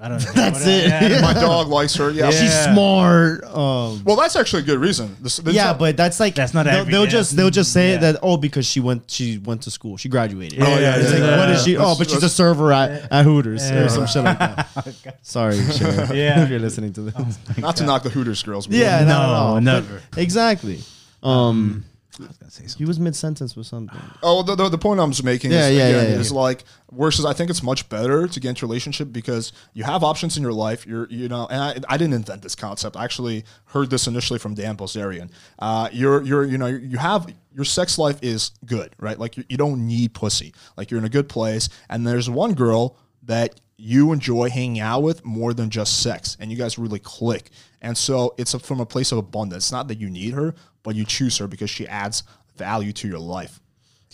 I don't know. That's it. yeah, My dog likes her. Yeah. she's smart. Um, Well, that's actually a good reason. This, this yeah, but that's like That's not They'll, every- they'll yeah. just they'll just say Yeah. that oh because she went she went to school she graduated. Oh, yeah, yeah, It's yeah, like, yeah, what is yeah. she? Oh, but she's a server at, at Hooters Yeah. or some shit like that. Sorry, Sharon, Yeah. if you're listening to this. not to knock the Hooters girls. yeah, No, not at. But- never. exactly. Um, I was gonna say he was mid sentence with something. Oh, the, the, the point I'm just making Yeah, is, yeah, again, yeah, yeah. is like versus I think it's much better to get into a relationship because you have options in your life. You're you know, and I, I didn't invent this concept. I actually heard this initially from Dan Bilzerian. Uh, you're you're you know you have your sex life is good, right? Like you, you don't need pussy. Like you're in a good place, and there's one girl that you enjoy hanging out with more than just sex, and you guys really click. And so it's from a place of abundance. It's not that you need her, but you choose her because she adds value to your life.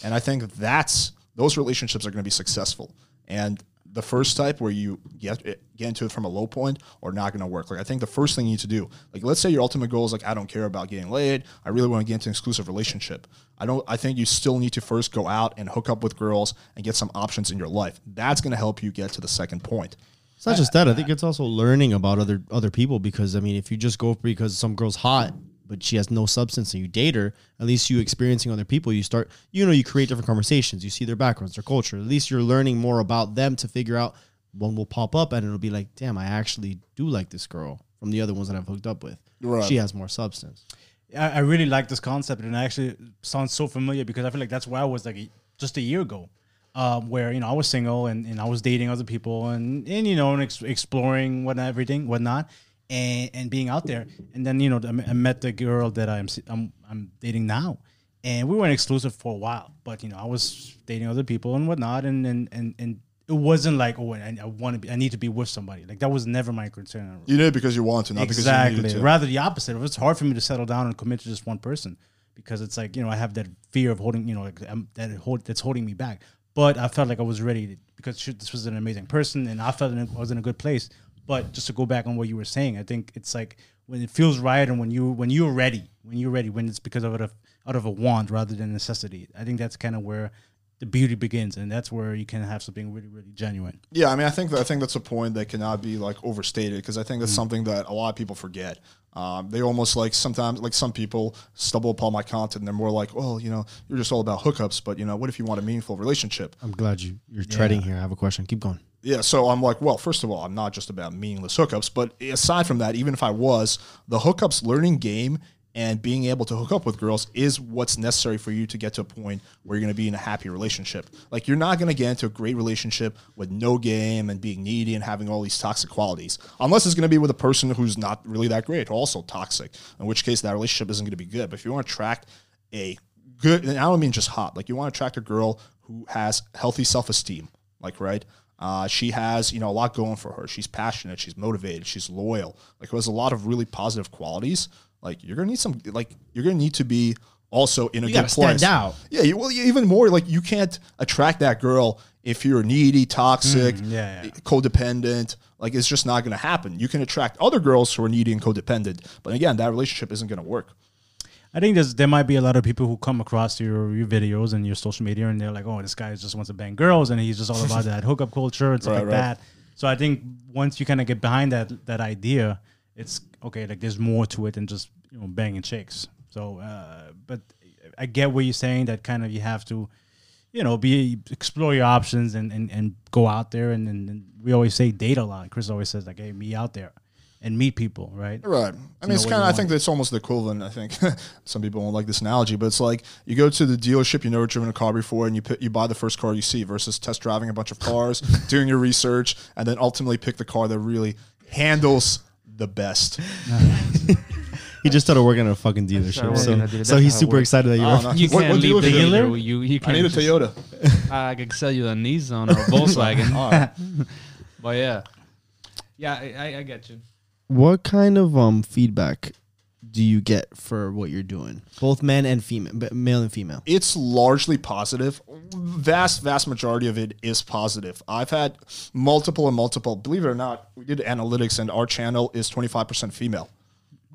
And I think that's those relationships are going to be successful. And the first type where you get get into it from a low point or not going to work. Like I think the first thing you need to do, like let's say your ultimate goal is like I don't care about getting laid. I really want to get into an exclusive relationship. I don't. I think you still need to first go out and hook up with girls and get some options in your life. That's going to help you get to the second point. It's not just that. I think it's also learning about other other people because I mean, if you just go because some girl's hot but she has no substance and you date her, at least you experiencing other people, you start, you know, you create different conversations. You see their backgrounds, their culture. At least you're learning more about them to figure out one will pop up and it'll be like, damn, I actually do like this girl from the other ones that I've hooked up with. Right. She has more substance. I, I really like this concept, and it actually sounds so familiar because I feel like that's where I was like just a year ago, um, where you know I was single and, and I was dating other people and and you know and ex- exploring what everything whatnot, and and being out there, and then you know I met- the girl that I'm I'm I'm dating now, and we weren't exclusive for a while, but you know I was dating other people and whatnot, and and and, and it wasn't like oh I, I want to be I need to be with somebody like that was never my concern. You did it because you wanted to, not because you Exactly. needed to. Rather the opposite. It's hard for me to settle down and commit to just one person because it's like you know I have that fear of holding you know like um, that hold that's holding me back. But I felt like I was ready because she, this was an amazing person and I felt I was in a good place. But just to go back on what you were saying, I think it's like when it feels right and when you when you're ready, when you're ready, when it's because of a out of a want rather than necessity. I think that's kind of where the beauty begins, and that's where you can have something really really genuine. Yeah, I mean, I think I think that's a point that cannot be like overstated because I think that's something that a lot of people forget. Um, they almost like sometimes like some people stumble upon my content and they're more like, well, you know, you're just all about hookups, but you know, what if you want a meaningful relationship? I'm glad you you're treading here. I have a question. Keep going. Yeah, so I'm like, well, first of all, I'm not just about meaningless hookups, but aside from that, even if I was, the hookups learning game and being able to hook up with girls is what's necessary for you to get to a point where you're going to be in a happy relationship. Like you're not going to get into a great relationship with no game and being needy and having all these toxic qualities, unless it's going to be with a person who's not really that great, also toxic. In which case, that relationship isn't going to be good. But if you want to attract a good, and I don't mean just hot, like you want to attract a girl who has healthy self esteem, like right. Uh, she has, you know, a lot going for her. She's passionate. She's motivated. She's loyal. Like, who has a lot of really positive qualities. Like, you're gonna need some. Like, you're gonna need to be also in a You good gotta stand place. out. Yeah. You, well, even more. Like, you can't attract that girl if you're needy, toxic, Mm, yeah, yeah. codependent. Like, it's just not gonna happen. You can attract other girls who are needy and codependent, but again, that relationship isn't gonna work. I think there's there might be a lot of people who come across your, your videos and your social media and they're like, oh, this guy just wants to bang girls and he's just all about that hookup culture and stuff Right, like right. that. So I think once you kind of get behind that that idea, it's okay. Like there's more to it than just you know banging chicks. So, uh, but I get what you're saying. That kind of you have to, you know, be explore your options and and, and go out there and, and, and we always say date a lot. Chris always says like, hey, me out there and meet people, right? Right. I mean, it's kind of. I think that's almost the equivalent. I think some people won't like this analogy, but it's like you go to the dealership, you never driven a car before, and you pick, you buy the first car you see, versus test driving a bunch of cars, doing your research, and then ultimately pick the car that really handles the best. He just started working at a fucking dealership, so, dealer. so he's super works. excited that you're. Oh, no. You What- can't what leave the dealership? dealer. You you I can't. need a just- Toyota. I can sell you a Nissan or a Volkswagen. All right. but yeah, yeah, I, I, I get you. What kind of um feedback do you get for what you're doing, both men and female, but male and female? It's largely positive. Vast, vast majority of it is positive. I've had multiple and multiple. Believe it or not, we did analytics, and our channel is twenty five percent female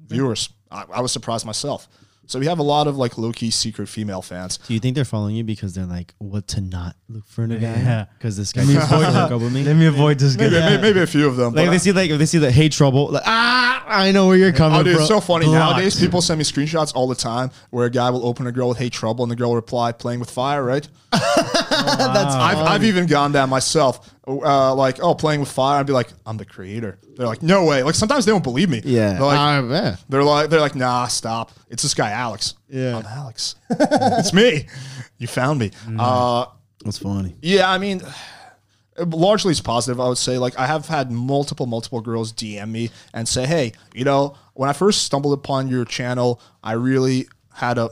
viewers. I, I was surprised myself. So we have a lot of like low key secret female fans. Do you think they're following you because they're like, what to not look for in a guy? Yeah. Because this guy can't hook up with me. Let me avoid this guy. Maybe, maybe, maybe a few of them. Like but they see like if they see the hate trouble, like ah, I know where you're coming Oh, dude, from. it's so funny. Blocked. Nowadays, people send me screenshots all the time where a guy will open a girl with hate trouble and the girl will reply, playing with fire, right? That's I've, I've even gone down myself. Uh, like, oh, playing with fire. I'd be like, I'm the creator. They're like, no way. Like, sometimes they don't believe me. yeah. They're like, Ah, yeah. they're like, they're like, nah, stop. It's this guy, Alex. Yeah. I'm Alex. it's me. You found me. Uh, That's funny. yeah, I mean, largely it's positive. I would say, like, I have had multiple, multiple girls DM me and say, "Hey, you know, when I first stumbled upon your channel, I really had a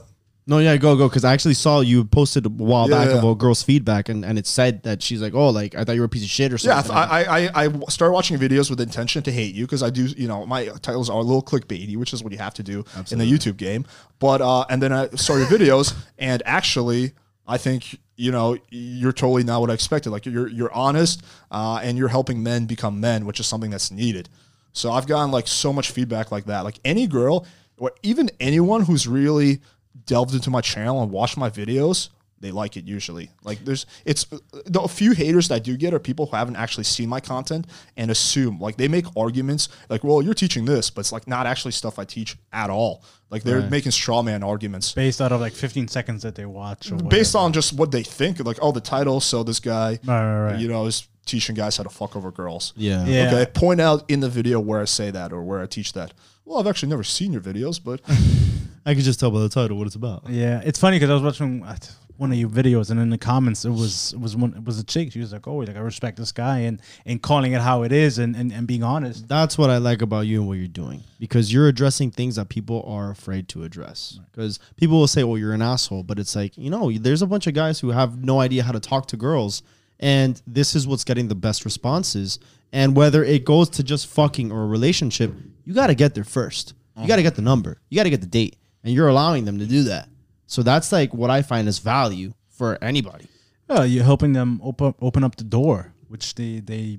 No, yeah, go go. Because I actually saw you posted a while Yeah, back yeah. of a girl's feedback, and, and it said that she's like, oh, like I thought you were a piece of shit or yeah." something. I, I, I, I started watching videos with intention to hate you because I do, you know, my titles are a little clickbaity, which is what you have to do in the YouTube game. But uh, and then I saw your videos, and actually, I think you know you're totally not what I expected. Like you're you're honest, uh, and you're helping men become men, which is something that's needed. So I've gotten like so much feedback like that. Like any girl, or even anyone who's really delved into my channel and watched my videos, they like it usually. Like there's it's the few haters that I do get are people who haven't actually seen my content and assume like they make arguments like, well, you're teaching this, but it's like not actually stuff I teach at all. Like they're making straw man arguments Based out of like 15 seconds that they watch. Or based on just what they think. Like, oh, the title, so this guy, Right, right, right. you know, is teaching guys how to fuck over girls. yeah. Yeah. Okay, point out in the video where I say that or where I teach that. Well, I've actually never seen your videos, but I could just tell by the title what it's about. Yeah, it's funny because I was watching uh, one of your videos, and in the comments, it was it was one it was a chick. She was like, "Oh, like I respect this guy," and and calling it how it is, and and, and being honest. That's what I like about you and what you're doing because you're addressing things that people are afraid to address. Because people will say, "Well, you're an asshole," but it's like you know, there's a bunch of guys who have no idea how to talk to girls, and this is what's getting the best responses. And whether it goes to just fucking or a relationship, you got to get there first. You got to get the number. You got to get the date, and you're allowing them to do that. So that's like what I find as value for anybody. Oh, you're helping them open open up the door, which they they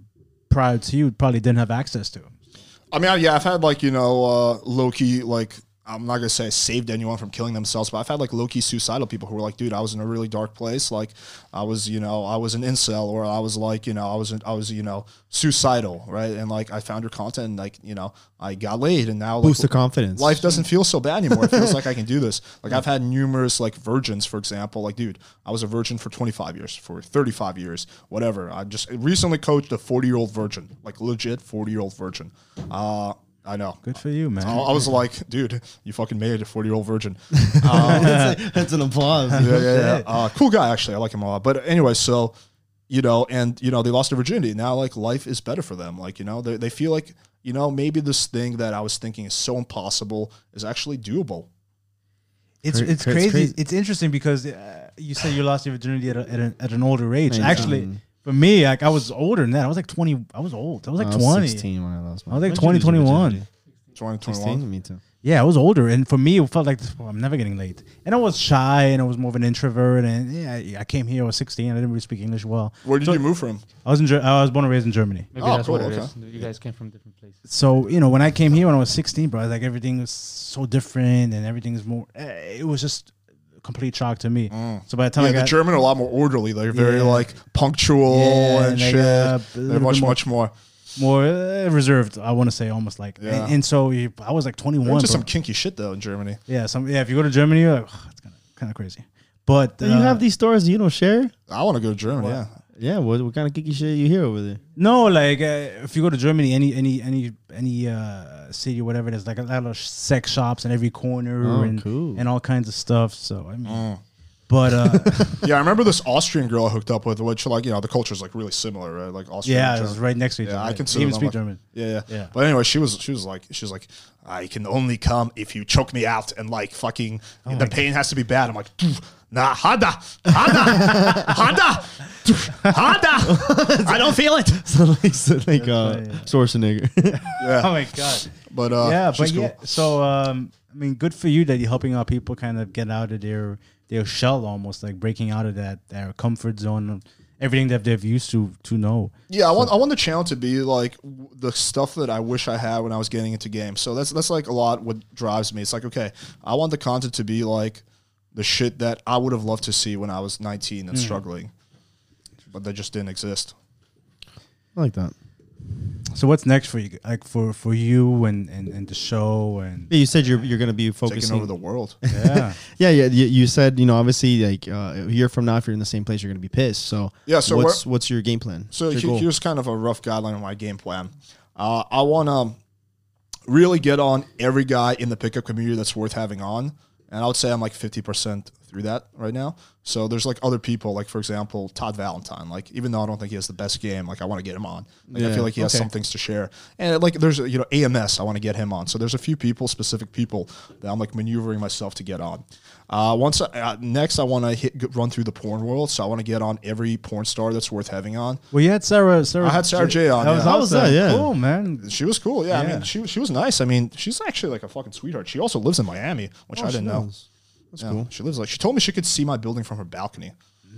prior to you probably didn't have access to. I mean, yeah, I've had like you know uh, Loki like. I'm not gonna say I saved anyone from killing themselves, but I've had like low-key suicidal people who were like, "Dude, I was in a really dark place. Like, I was, you know, I was an incel, or I was like, you know, I was, I was, you know, suicidal, right? And like, I found your content, and like, you know, I got laid, and now like, Boost the confidence. life doesn't feel so bad anymore. It feels like I can do this. Like I've had numerous like virgins, for example. Like, dude, I was a virgin for 25 years, for 35 years, whatever. I just recently coached a 40 year old virgin, like legit 40 year old virgin. Uh, I know. Good for you, man. I, I was like, dude, you fucking made it, a 40 year old virgin. that's, that's an applause. yeah, yeah, yeah. Uh, cool guy, actually. I like him a lot. But anyway, so, you know, and, you know, they lost their virginity. Now, like, life is better for them. Like, you know, they, they feel like, you know, maybe this thing that I was thinking is so impossible is actually doable. It's it's cra- it's crazy. crazy. It's interesting because uh, you said you lost your virginity at, a, at, an, at an older age. Nineteen. Actually, for me, like I was older than that. I was like twenty. I was old. I was like I was twenty. 16 when I lost my I was like When did you 20, lose your 21. virginity? 2021. 16? Me too. Yeah, I was older, and for me, it felt like well, I'm never getting late. And I was shy, and I was more of an introvert. And yeah, I- I came here. I was 16. I didn't really speak English well. Where did you move from? I was in. Ger- I was born and raised in Germany. Maybe Oh, that's cool, what it okay. is. You guys came from different places. So you know, when I came here when I was 16, bro, like everything was so different, and everything is more. eh, It was just a complete shock to me. So by the time Yeah, I the got German are a lot more orderly. They're very Yeah. like punctual Yeah, and they shit. got They're much, more- much more. more uh, reserved. I want to say almost like, Yeah. and, and so you- I was like 21. There's just bro. some kinky shit though in Germany. yeah, some yeah. If you go to Germany, you're like, "Ugh, it's kind of kind of crazy. But Do you uh, have these stories you don't share? I want to go to Germany. Yeah. Yeah, what, what kind of geeky shit you hear over there? no like uh, if you go to Germany, any any any any uh, city, whatever, there's like a lot of sex shops in every corner Oh, and cool. and all kinds of stuff. So I mean, Mm. but uh, Yeah, I remember this Austrian girl I hooked up with, which like you know the culture's like really similar, right? Like Austrian. yeah, and was right next to each Yeah, other. I can consider even them speak like- German. Yeah, yeah, Yeah. But anyway, she was she was like she was like I can only come if you choke me out and like fucking Oh the pain has to be bad. I'm like nah, hada, hada, hada, hada. I don't feel it. so like, so like uh, Schwarzenegger. Yeah, Oh my god. but uh, yeah, but cool. yeah. So um, I mean, good for you that you're helping out people kind of get out of their their shell, almost like breaking out of that their comfort zone, of everything that they've used to to know. Yeah, I want I want the channel to be like the stuff that I wish I had when I was getting into games. So that's that's like a lot what drives me. It's like okay, I want the content to be like the shit that I would have loved to see when I was 19 and struggling, but that just didn't exist. I like that. So what's next for you? Like for for you and and, and the show and you said you're you're gonna be Taking focusing over the world. yeah. Yeah, yeah. You, you said you know obviously like uh, a year from now if you're in the same place you're gonna be pissed. So Yeah, so what's what's your game plan? So What's he- goal? here's kind of a rough guideline of my game plan. Uh, I want to really get on every guy in the pickup community that's worth having on, and I would say I'm like 50% through that right now. So there's like other people, like for example Todd Valentine. Like even though I don't think he has the best game, like I want to get him on. Like I feel like he has okay. some things to share. And like there's you know AMS, I want to get him on. So there's a few people, specific people that I'm like maneuvering myself to get on. Uh, once I, uh, next, I want to hit run through the porn world. So I want to get on every porn star that's worth having on. Well, you had Sara. Sara. I had Sara Jay on, That yeah. was How was that? Yeah. Cool, man. She was cool. Yeah, I mean, she she was nice. I mean, she's actually like a fucking sweetheart. She also lives in Miami, which I didn't know. That's Yeah, cool. She lives like she told me she could see my building from her balcony.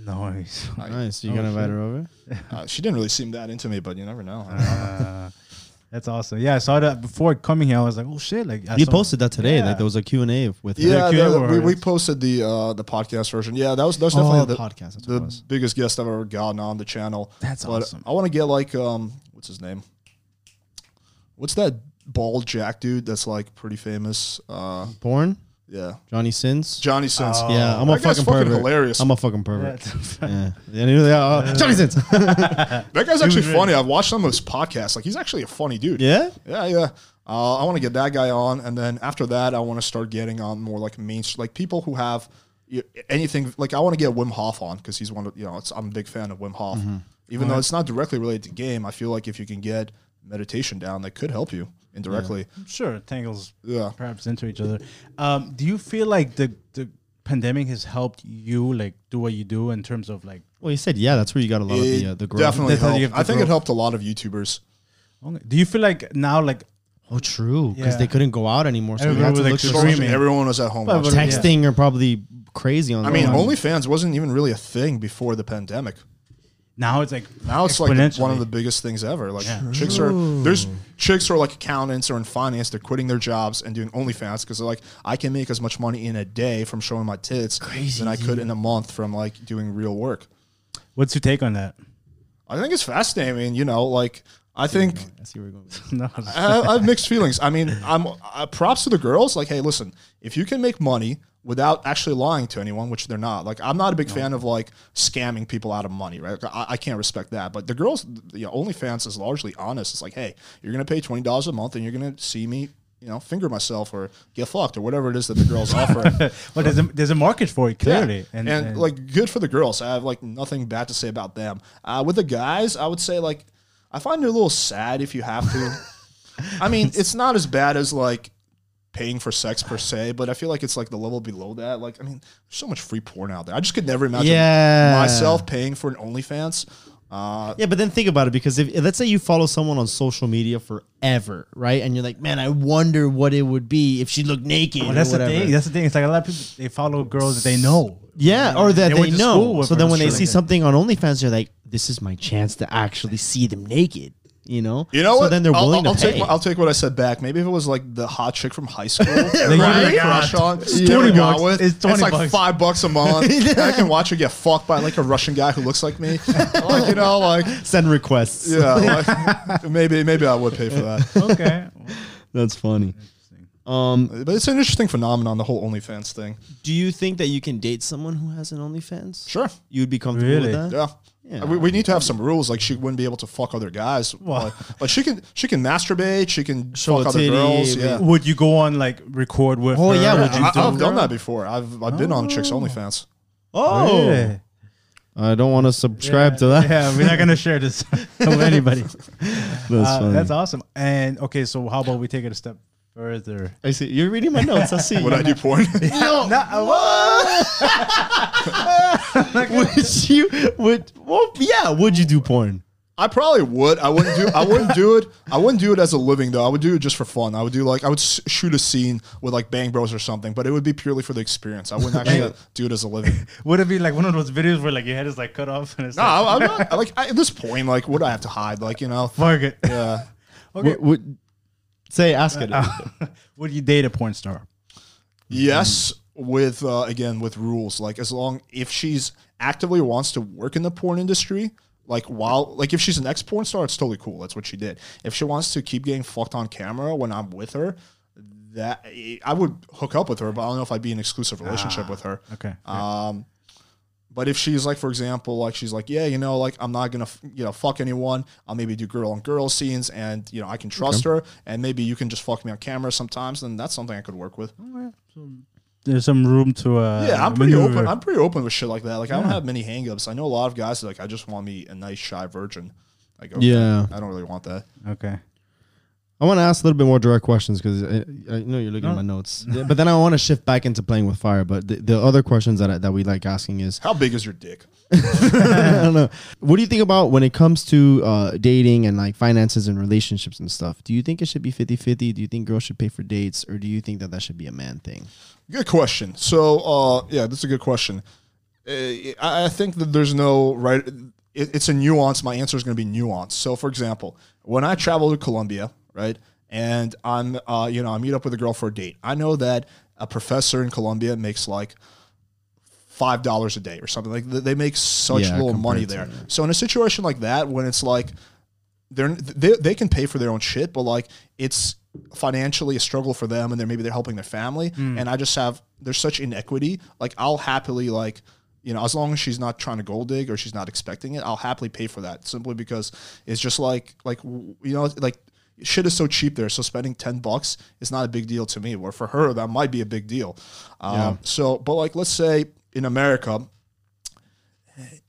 Nice. Nice. You gonna invite her over? Uh, she didn't really seem that into me, but you never know. That's awesome. Yeah, I saw that before coming here. I was like, oh shit! Like I You saw- posted that today. Yeah. Like there was a Q and A with yeah, Q&A the- or- we, we posted the uh, the podcast version. Yeah, that was that was definitely Oh, the podcast, that's the biggest guest I've ever gotten on the channel. That's but awesome. I want to get like um, what's his name? What's that bald Jack dude that's like pretty famous? Uh, porn. Yeah, Johnny Sins. Johnny Sins. yeah, I'm a That guy's fucking fucking pervert. hilarious. I'm a fucking pervert. Yeah. yeah. yeah. yeah, uh, Johnny Sins. That guy's actually funny. I've watched some of his podcasts. Like he's actually a funny dude. yeah. Yeah, yeah. Uh, I want to get that guy on, and then after that, I want to start getting on more like main, like people who have y- anything. Like I want to get Wim Hof on because he's one of you know. It's, I'm a big fan of Wim Hof, even though it's not directly related to game. I feel like if you can get meditation down, that could help you indirectly. Sure, tangles Yeah. perhaps into each other. Um, do you feel like the the pandemic has helped you like do what you do in terms of like? Well, you said yeah. That's where you got a lot of the uh, the growth. definitely That's helped. have I think grow. it helped a lot of YouTubers. okay, Do you feel like now like Oh, true. Because Yeah. they couldn't go out anymore, so we Everybody had to was, look like, streaming. Everyone was at home. But- watching. but- texting or probably crazy on. I mean, that. OnlyFans wasn't even really a thing before the pandemic. Now it's like Now it's like one of the biggest things ever. Like Yeah. chicks are there's chicks who are like accountants or in finance. They're quitting their jobs and doing OnlyFans because they're like, I can make as much money in a day from showing my tits Crazy. than I could in a month from like doing real work. What's your take on that? I think it's fascinating. You know, like I think I see where you're going. no, I, I, have mixed feelings. I mean, I'm uh, props to the girls. Like, hey, listen, if you can make money without actually lying to anyone, which they're not, like, I'm not a big fan of like scamming people out of money, right? I, I can't respect that. But the girls, you know, OnlyFans is largely honest. It's like, hey, you're gonna pay twenty dollars a month, and you're gonna see me. You know, finger myself or get fucked or whatever it is that the girls offer. but there's a, there's a market for it clearly, Yeah. and, And, like good for the girls. I have like nothing bad to say about them. Uh, with the guys, I would say like I find it a little sad if you have to. I mean, it's not as bad as like paying for sex per se, but I feel like it's like the level below that. Like, I mean, there's so much free porn out there. I just could never imagine Yeah. myself paying for an OnlyFans. Uh, Yeah, but then think about it because if let's say you follow someone on social media forever, right? And you're like, man, I wonder what it would be if she looked naked. Well, or that's the thing. That's the thing. It's like a lot of people they follow girls that they know. Yeah, or that They they, went to school know. So then when they see like that. something on OnlyFans, they're like, "This is my chance to actually see them naked." You know. you know so what? then they're willing I'll, I'll to pay. take I'll take what I said back. Maybe if it was like the hot chick from high school, Right? right? crush on, It's you never 20 bucks. with. It's 20 like bucks. five bucks a month. And I can watch her get fucked by like a Russian guy who looks like me. like you know, like Send requests. yeah, like, maybe maybe I would pay for that. Okay. That's funny. Um, But it's an interesting phenomenon, the whole OnlyFans thing. do you think that you can date someone who has an OnlyFans? Sure. You'd be comfortable Really? with that? Yeah. Yeah. We, we need to have some rules. Like she wouldn't be able to fuck other guys. Like, like she can she can masturbate. She can Show fuck other titty, girls. Yeah. Would you go on like record with? Oh, her? yeah, would you I, do I've done that before. I've I've been on chicks OnlyFans. Oh, Really? I don't want to subscribe to that. Yeah, we're not gonna share this with anybody. That's Uh, funny. that's awesome. And okay, so how about we take it a step further? I see. You're reading my notes. I see. Would I do porn? No. would you? Would? Well, yeah. Would you do porn? I probably would. I wouldn't do. I wouldn't do it. I wouldn't do it as a living though. I would do it just for fun. I would do like I would s- shoot a scene with like Bang Bros or something, but it would be purely for the experience. I wouldn't actually do it as a living. Would it be like one of those videos where like your head is like cut off and it's No, like, I, I'm not. Like I, at this point, like what do I have to hide? Like you know, fuck it. yeah. Okay. Would, would say ask it. Would you date a porn star? Yes, with uh, again with rules. Like as long if she's actively wants to work in the porn industry, like while like if she's an ex porn star, it's totally cool. That's what she did. If she wants to keep getting fucked on camera when I'm with her, that I would hook up with her, but I don't know if I'd be in an exclusive relationship with her. Okay. Um, but if she's like, for example, like she's like, yeah, you know, like I'm not gonna, you know, fuck anyone. I'll maybe do girl on girl scenes, and you know, I can trust her, and maybe you can just fuck me on camera sometimes. Then that's something I could work with. There's some room to uh Yeah, I'm pretty maneuver. open. I'm pretty open with shit like that. Like I don't have many hangups. I know a lot of guys that like I just want me a nice shy virgin. Like okay, Yeah. I don't really want that. okay. I want to ask a little bit more direct questions because I, I know you're looking at my notes, Yeah, but then I want to shift back into playing with fire. But the, the other questions that I, that we like asking is, How big is your dick? I don't know, what do you think about when it comes to uh, dating and like finances and relationships and stuff? Do you think it should be 50-50? Do you think girls should pay for dates, or do you think that that should be a man thing? Good question. So, uh, yeah, that's a good question. Uh, I I think that there's no right. It, it's a nuance. My answer is going to be nuanced. So, for example, when I travel to Colombia, right, and I'm, uh, you know, I meet up with a girl for a date. I know that a professor in Colombia makes like five dollars a day or something. Like they make such Yeah, little money there. So, in a situation like that, when it's like they're they, they can pay for their own shit, but like it's financially a struggle for them, and they're maybe they're helping their family. And I just have there's such inequity. Like I'll happily like you know as long as she's not trying to gold dig or she's not expecting it, I'll happily pay for that simply because it's just like like you know like. Shit is so cheap there, so spending ten bucks is not a big deal to me. Where for her, that might be a big deal. Um, So, but like, let's say in America,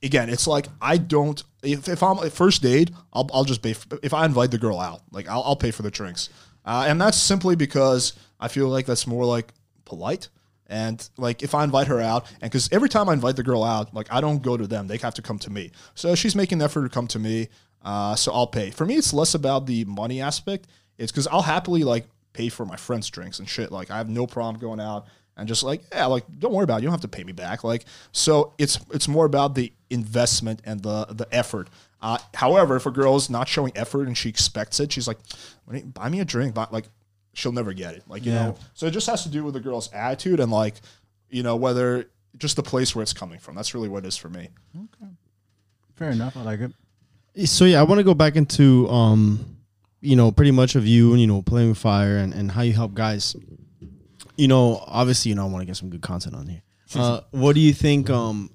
again, it's like I don't. If, if I'm first date, I'll, I'll just pay. For, if I invite the girl out, like I'll, I'll pay for the drinks, uh, and that's simply because I feel like that's more like polite. And like if I invite her out, and because every time I invite the girl out, like I don't go to them; they have to come to me. So she's making the effort to come to me, uh, so I'll pay. For me, it's less about the money aspect. It's because I'll happily like pay for my friends' drinks and shit. Like I have no problem going out and just like yeah, like don't worry about it. You don't have to pay me back. Like so, it's it's more about the investment and the the effort. Uh, however, if a girl's not showing effort and she expects it, she's like, "Why don't you buy me a drink, buy, like she'll never get it. Like you Yeah. know, so it just has to do with the girl's attitude and like you know whether just the place where it's coming from. That's really what it is for me. Okay, Fair enough. I like it. So yeah, I want to go back into um, you know, pretty much of you and you know playing with fire and, and how you help guys. You know, obviously, you know, I want to get some good content on here. Uh, what do you think? Um,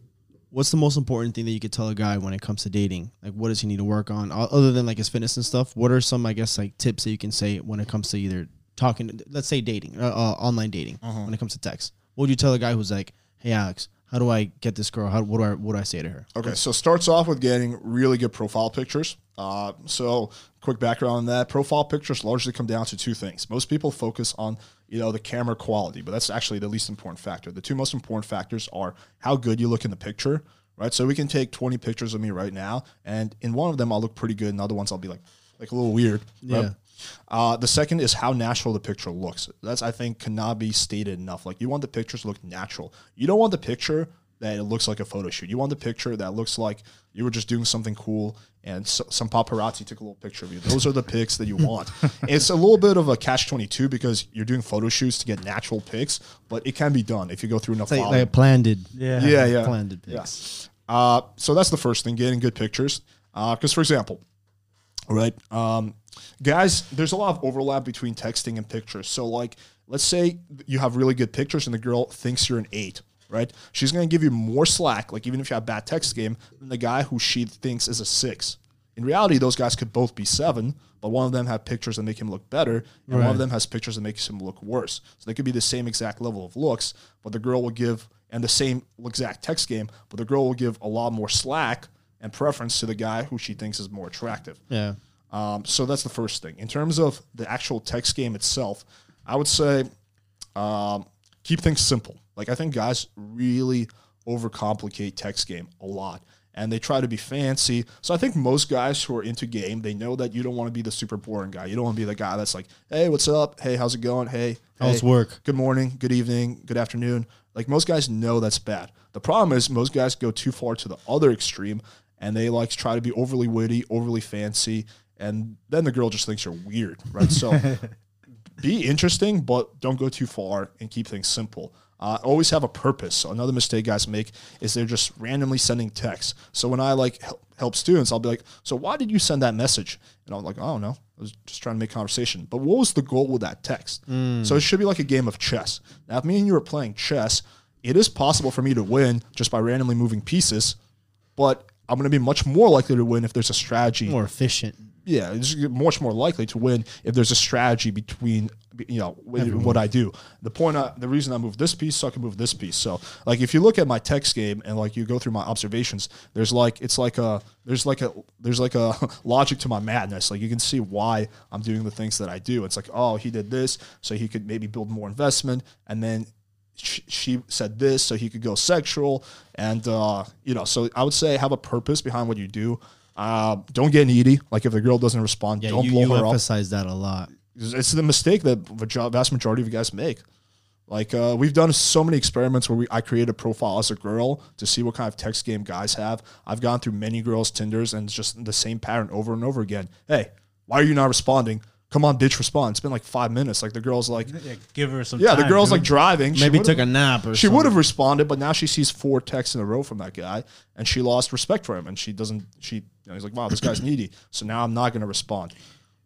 what's the most important thing that you could tell a guy when it comes to dating? Like, what does he need to work on other than like his fitness and stuff? What are some, I guess, like tips that you can say when it comes to either talking, let's say dating, uh, uh, online dating, when it comes to text? What would you tell a guy who's like, "Hey, Alex, how do I get this girl? How what do I what do I say to her?" Okay, so starts off with getting really good profile pictures. Uh, so quick background on that: profile pictures largely come down to two things. Most people focus on you know the camera quality, but that's actually the least important factor. The two most important factors are how good you look in the picture, right? So we can take 20 pictures of me right now, and in one of them I'll look pretty good, and other ones I'll be like like a little weird. right? Yeah. Uh, the second is how natural the picture looks. That's I think cannot be stated enough. Like you want the pictures to look natural. You don't want the picture that it looks like a photo shoot. You want the picture that looks like you were just doing something cool and so, some paparazzi took a little picture of you. Those are the pics that you want. it's a little bit of a catch twenty two because you're doing photo shoots to get natural pics, but it can be done if you go through enough. It's like, volume. like planned. Yeah. yeah, yeah, Planned yeah. pics. Uh, so that's the first thing, getting good pictures. Because, for example, right, um, guys, there's a lot of overlap between texting and pictures. So, like, let's say you have really good pictures and the girl thinks you're an eight, right? She's going to give you more slack, like, even if you have bad text game, than the guy who she thinks is a six. In reality, those guys could both be seven, but one of them have pictures that make him look better, and one of them has pictures that makes him look worse. So they could be the same exact level of looks, but the girl will give and the same exact text game, but the girl will give a lot more slack and preference to the guy who she thinks is more attractive. Yeah. Um, so that's the first thing. In terms of the actual text game itself, I would say um, keep things simple. Like I think guys really overcomplicate text game a lot, and they try to be fancy. So I think most guys who are into game, they know that you don't want to be the super boring guy. You don't want to be the guy that's like, "Hey, what's up? Hey, how's it going? Hey, How's hey, work? Good morning, good evening, good afternoon." Like most guys know that's bad. The problem is most guys go too far to the other extreme, and they like try to be overly witty, overly fancy, and then the girl just thinks you're weird, right? So be interesting, but don't go too far and keep things simple. Uh, always have a purpose. So another mistake guys make is they're just randomly sending texts. So when I like help, help students, I'll be like, "So why did you send that message?" And I'm like, "I don't know. I was just trying to make conversation." But what was the goal with that text? So it should be like a game of chess. Now, if me and you are playing chess, it is possible for me to win just by randomly moving pieces, but I'm going to be much more likely to win if there's a strategy More efficient. Yeah, it's much more likely to win if there's a strategy between you know with what I do. The point, I, the reason I move this piece, so I can move this piece. So like if you look at my text game and like you go through my observations, there's like it's like a there's like a there's like a logic to my madness. Like you can see why I'm doing the things that I do. It's like oh he did this, so he could maybe build more investment, and then she said this so he could go sexual and uh, you know so i would say have a purpose behind what you do uh, don't get needy like if the girl doesn't respond Yeah, don't you, blow you her up emphasize that a lot. it's the mistake that the vast majority of you guys make like uh, we've done so many experiments where we, I create a profile as a girl to see what kind of text game guys have. I've gone through many girls' Tinders and it's just the same pattern over and over again. Hey, why are you not responding? Come on, bitch, respond. It's been like five minutes. Like the girl's like, Yeah, give her some. yeah, the girl's dude. like driving. Maybe took a nap or she would have responded, but now she sees four texts in a row from that guy, and she lost respect for him, and she doesn't. She, you know, he's like, wow, this guy's needy. So now I'm not going to respond.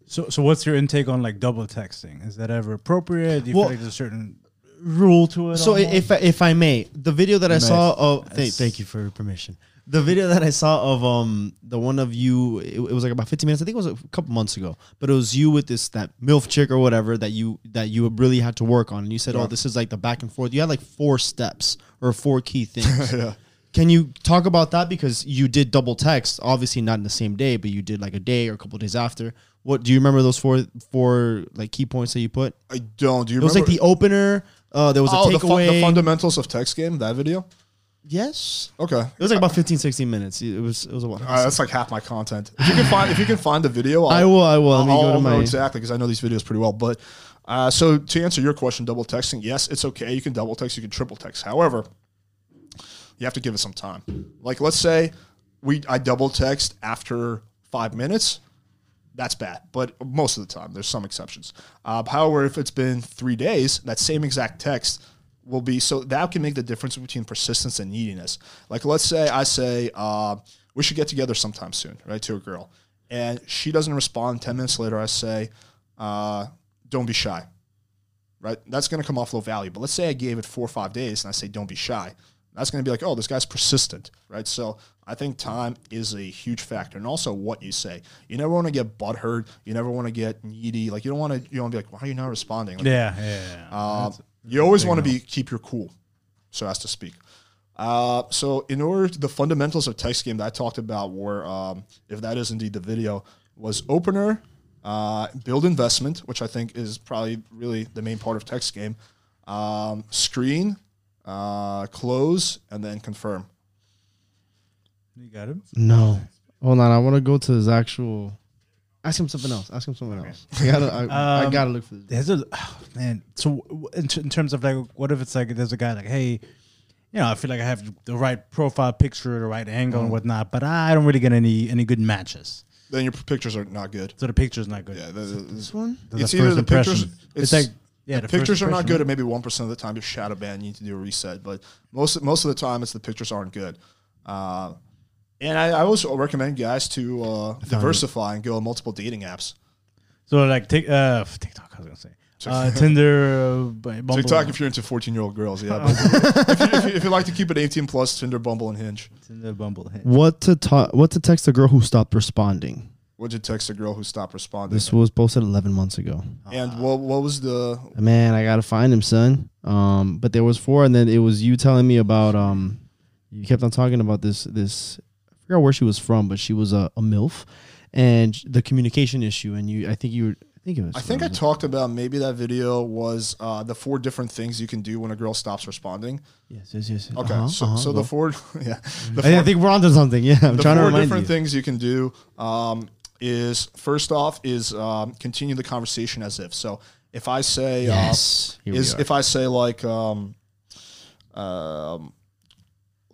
So, so what's your intake on like double texting? Is that ever appropriate? Do you Well- feel like there's a certain rule to it? So almost? if I- if I may, the video that I saw of thank, thank you for your permission. The video that I saw of um the one of you, it, it was like about 15 minutes. I think it was a couple months ago, but it was you with this that milf chick or whatever that you that you really had to work on, and you said, "Oh, this is like the back and forth." You had like four steps or four key things. Can you talk about that because you did double text, obviously not in the same day, but you did like a day or a couple days after. What do you remember those four four like key points that you put? I don't. Do you It was like the opener. Uh, there was a oh, the, fun, takeaway. the fundamentals of text game. That video. Yes. Okay. It was like about 15, 16 minutes. It was it was a while. Right, that's like half my content. If you can find, if you can find the video, I'll, I will. I will. I'll, go to I'll know my. exactly because I know these videos pretty well. But Uh, so to answer your question, double texting, yes, it's okay. You can double text, you can triple text. However, you have to give it some time. Like let's say we I double text after five minutes, that's bad. But most of the time, there's some exceptions. Uh, however, if it's been three days, that same exact text will be so that can make the difference between persistence and neediness. Like let's say I say uh, we should get together sometime soon, right? To a girl, and she doesn't respond. Ten minutes later, I say, uh, "Don't be shy." Right? That's going to come off low value. But let's say I gave it four or five days, and I say, "Don't be shy." That's going to be like, "Oh, this guy's persistent," right? So I think time is a huge factor, and also what you say. You never want to get butthurt. You never want to get needy. Like you don't want to. You to be like, "Why are you not responding?" Like, Yeah, yeah. yeah. uh, you always want to be keep your cool, so as to speak. Uh, so in order to, the fundamentals of text game that I talked about were, um, if that is indeed the video, was opener, uh, build investment, which I think is probably really the main part of text game, um, screen, uh, close, and then confirm. you got him. No. Hold on. I want to go to his actual. Ask him something else. Ask him something else. I gotta. I, I Um, gotta look for this. There's a oh, man. So in, t- in terms of like, what if it's like there's a guy like, hey, you know, I feel like I have the right profile picture, the right angle Mm. and whatnot, but I don't really get any any good matches. Then your pictures are not good. So the picture's not good. Yeah, the, the- This one. The it's first either the impression. pictures. It's, like yeah, the, the pictures are not good, At maybe one percent of the time you're shadow ban. You need to do a reset, but most most of the time it's the pictures aren't good. Uh, and I, I always recommend guys to uh, diversify and go on multiple dating apps. So like take uh TikTok, I was gonna say. Uh, Tinder, uh, Bumble. TikTok if you're into 14 year old girls, yeah. If, you, if, you, if you like to keep it 18 plus, Tinder, Bumble, and Hinge. Tinder, Bumble. Hey. What to ta- What to text a girl who stopped responding? Would you text a girl who stopped responding? This was posted 11 months ago. and what what was the Man, I gotta find him, son. Um, but there was four, and then it was you telling me about um, you kept on talking about this this. I forgot where she was from, but she was a, a milf, and the communication issue. And you, I think you, were, I think it was. I think I talked about maybe that video was uh, the four different things you can do when a girl stops responding. yes, yes, yes. yes. Okay, Uh-huh, so, uh-huh, so go. the four yeah the I, I think we're onto something. Yeah, I'm the trying to four remind different you. things you can do um, is first off is um, continue the conversation as if so if I say Yes, uh, here we is if I say like um, um,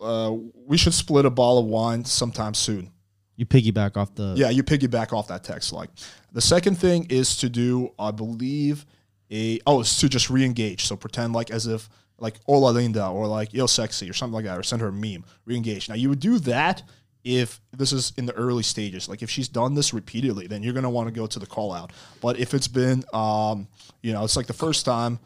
uh, we should split a bottle of wine sometime soon. You piggyback off the. Yeah, you piggyback off that text. Like the second thing is to do, I believe, a oh, it's to just re-engage. So pretend like as if like hola linda or like yo sexy or something like that, or send her a meme. Re-engage. Now you would do that if this is in the early stages. Like if she's done this repeatedly, then you're gonna want to go to the call out. But if it's been, um, you know, it's like the first time.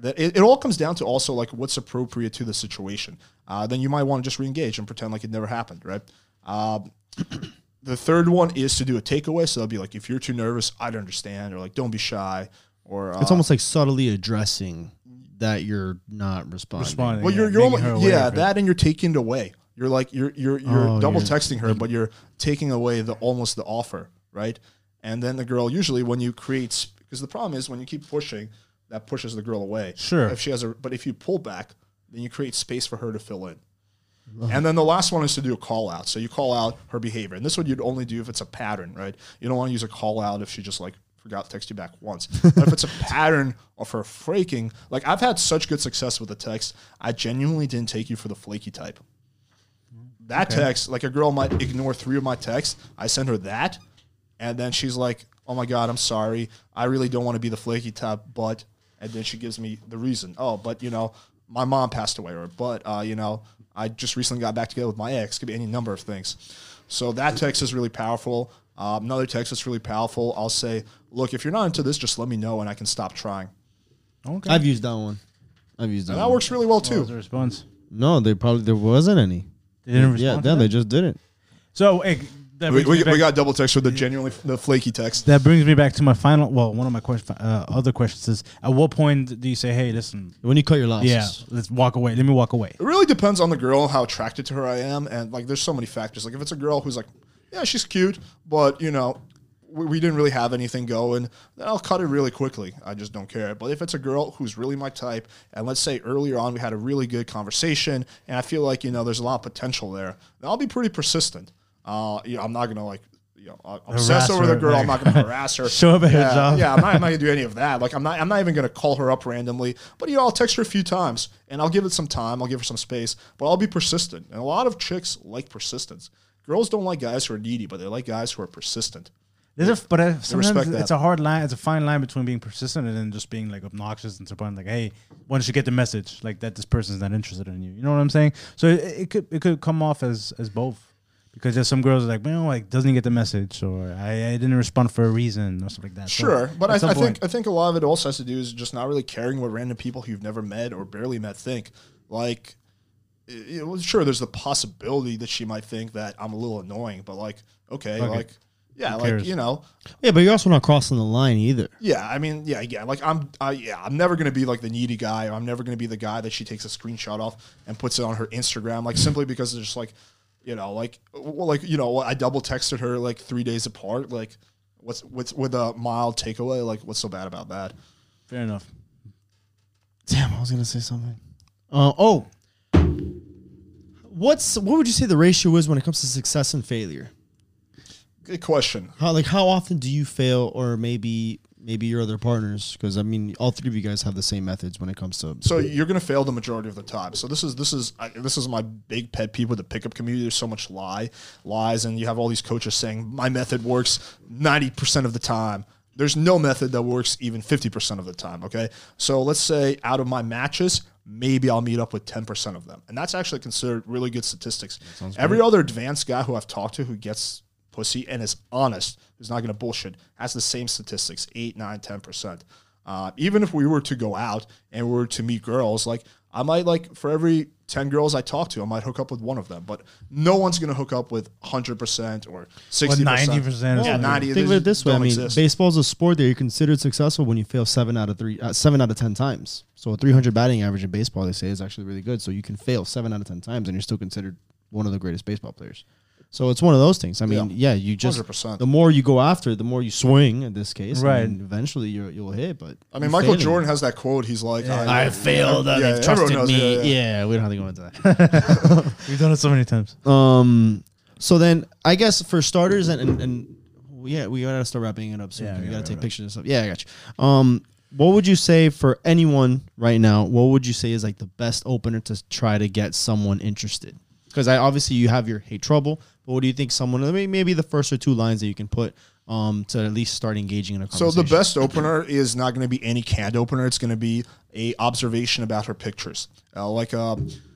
That it, it all comes down to also like what's appropriate to the situation. Uh, then you might want to just re-engage and pretend like it never happened, right? Um, the third one is to do a takeaway. So that'll be like, if you're too nervous, I'd understand, or like, don't be shy, or uh, It's almost like subtly addressing that you're not responding. Responding. well, yeah, you're you're making almost, yeah of it. that, and you're taking it away. You're like you're you're you're Oh, double you're- texting her, but you're taking away the almost the offer, right? And then the girl usually when you create because the problem is when you keep pushing, that pushes the girl away. Sure. If she has a, but if you pull back, then you create space for her to fill in. And then the last one is to do a call out. So you call out her behavior. And this one you'd only do if it's a pattern, right? You don't want to use a call out if she just like forgot to text you back once. but if it's a pattern of her flaking, like I've had such good success with the text, I genuinely didn't take you for the flaky type. That text, like a girl might ignore three of my texts. I send her that, and then she's like, "Oh my god, I'm sorry. I really don't want to be the flaky type, but." And then she gives me the reason. Oh, but you know, my mom passed away, or but uh, you know, I just recently got back together with my ex. Could be any number of things. So that text is really powerful. Um, another text that's really powerful. I'll say, "Look, if you're not into this, just let me know, and I can stop trying." Okay. I've used that one. I've used that. And that one. works really well What was too. the response? No, there probably there wasn't any. They didn't Yeah, respond. to then that? they just didn't. So hey, that We, brings we, back- we got double text with the genuinely the flaky text. That brings me back to my final. Well, one of my question, uh, other questions is: At what point do you say, "Hey, listen, When you cut your losses. yeah, let's walk away. Let me walk away." It really depends on the girl, how attracted to her I am, and like there's so many factors. Like if it's a girl who's like, yeah, she's cute, but you know, we, we didn't really have anything going, then I'll cut it really quickly. I just don't care. But if it's a girl who's really my type, and let's say earlier on we had a really good conversation, and I feel like you know there's a lot of potential there, then I'll be pretty persistent. Uh, you know, I'm not gonna like you know uh, obsess over the girl. like- I'm not going to harass her. Show up at her yeah, job. Yeah, I'm not, I'm not going to do any of that. Like I'm not I'm not even going to call her up randomly. But you know, I'll text her a few times and I'll give it some time. I'll give her some space. But I'll be persistent. And a lot of chicks like persistence. Girls don't like guys who are needy, but they like guys who are persistent. There's a, but uh, sometimes it's a hard line. It's a fine line between being persistent and then just being like obnoxious and to point like, hey, once you get the message, like that this person's not interested in you. You know what I'm saying? So it, it could it could come off as as both. Because there's some girls like, well, like doesn't get the message, or I, I didn't respond for a reason, or something like that. So, Sure, but I, I think I think a lot of it also has to do is just not really caring what random people who you've never met or barely met think. Like, it, it was sure there's the possibility that she might think that I'm a little annoying, but like, okay, Okay. like, yeah, Who like cares? you know, Yeah, but you're also not crossing the line either. yeah. I mean, yeah, yeah. Like I'm, I, yeah, I'm never gonna be like the needy guy. Or I'm never gonna be the guy that she takes a screenshot off and puts it on her Instagram, like simply because it's just like, you know, like, well, like you know, I double texted her like three days apart. Like, what's what's with a mild takeaway? Like, what's so bad about that? fair enough. Damn, I was gonna say something. Uh, oh, what's what would you say the ratio is when it comes to success and failure? Good question. How like how often do you fail, or maybe maybe your other partners? Because I mean, all three of you guys have the same methods when it comes to. So you're going to fail the majority of the time. So this is this is I, this is my big pet peeve with the pickup community. There's so much lie, lies, and you have all these coaches saying my method works 90% of the time. There's no method that works even 50% of the time. Okay, so let's say out of my matches, maybe I'll meet up with 10% of them, and that's actually considered really good statistics. Every other advanced guy who I've talked to who gets pussy and is honest, who's not going to bullshit, has the same statistics 8, 9, 10%. Uh, even if we were to go out and we were to meet girls, like I might like for every 10 girls I talk to, I might hook up with one of them, but no one's going to hook up with 100% or 60%. 90% or Yeah, something. 90 Think of it this way. I mean, exist. baseball's a sport that you're considered successful when you fail seven out of three, uh, seven out of ten times. So a 300 batting average in baseball, they say, is actually really good. So you can fail seven out of ten times, and you're still considered one of the greatest baseball players. So it's one of those things. I mean, yeah, you just 100%. the more you go after, it, the more you swing. In this case, Right. And eventually, you you'll hit. But I mean, Michael failing. Jordan has that quote. He's like, I failed. Yeah, Yeah, everyone they trusted knows, me. yeah, Yeah, yeah. we don't have to go into that. We've done it so many times. Um. So then, I guess for starters, and and, and yeah, we gotta start wrapping it up soon. Yeah, we yeah, gotta right, take right. pictures and stuff. Yeah, I got you. Um. What would you say for anyone right now? What would you say is like the best opener to try to get someone interested? Because I obviously you have your hate trouble, but what do you think someone maybe the first or two lines that you can put um to at least start engaging in a conversation. So the best opener is not going to be any canned opener. It's going to be a observation about her pictures. Uh, like, uh,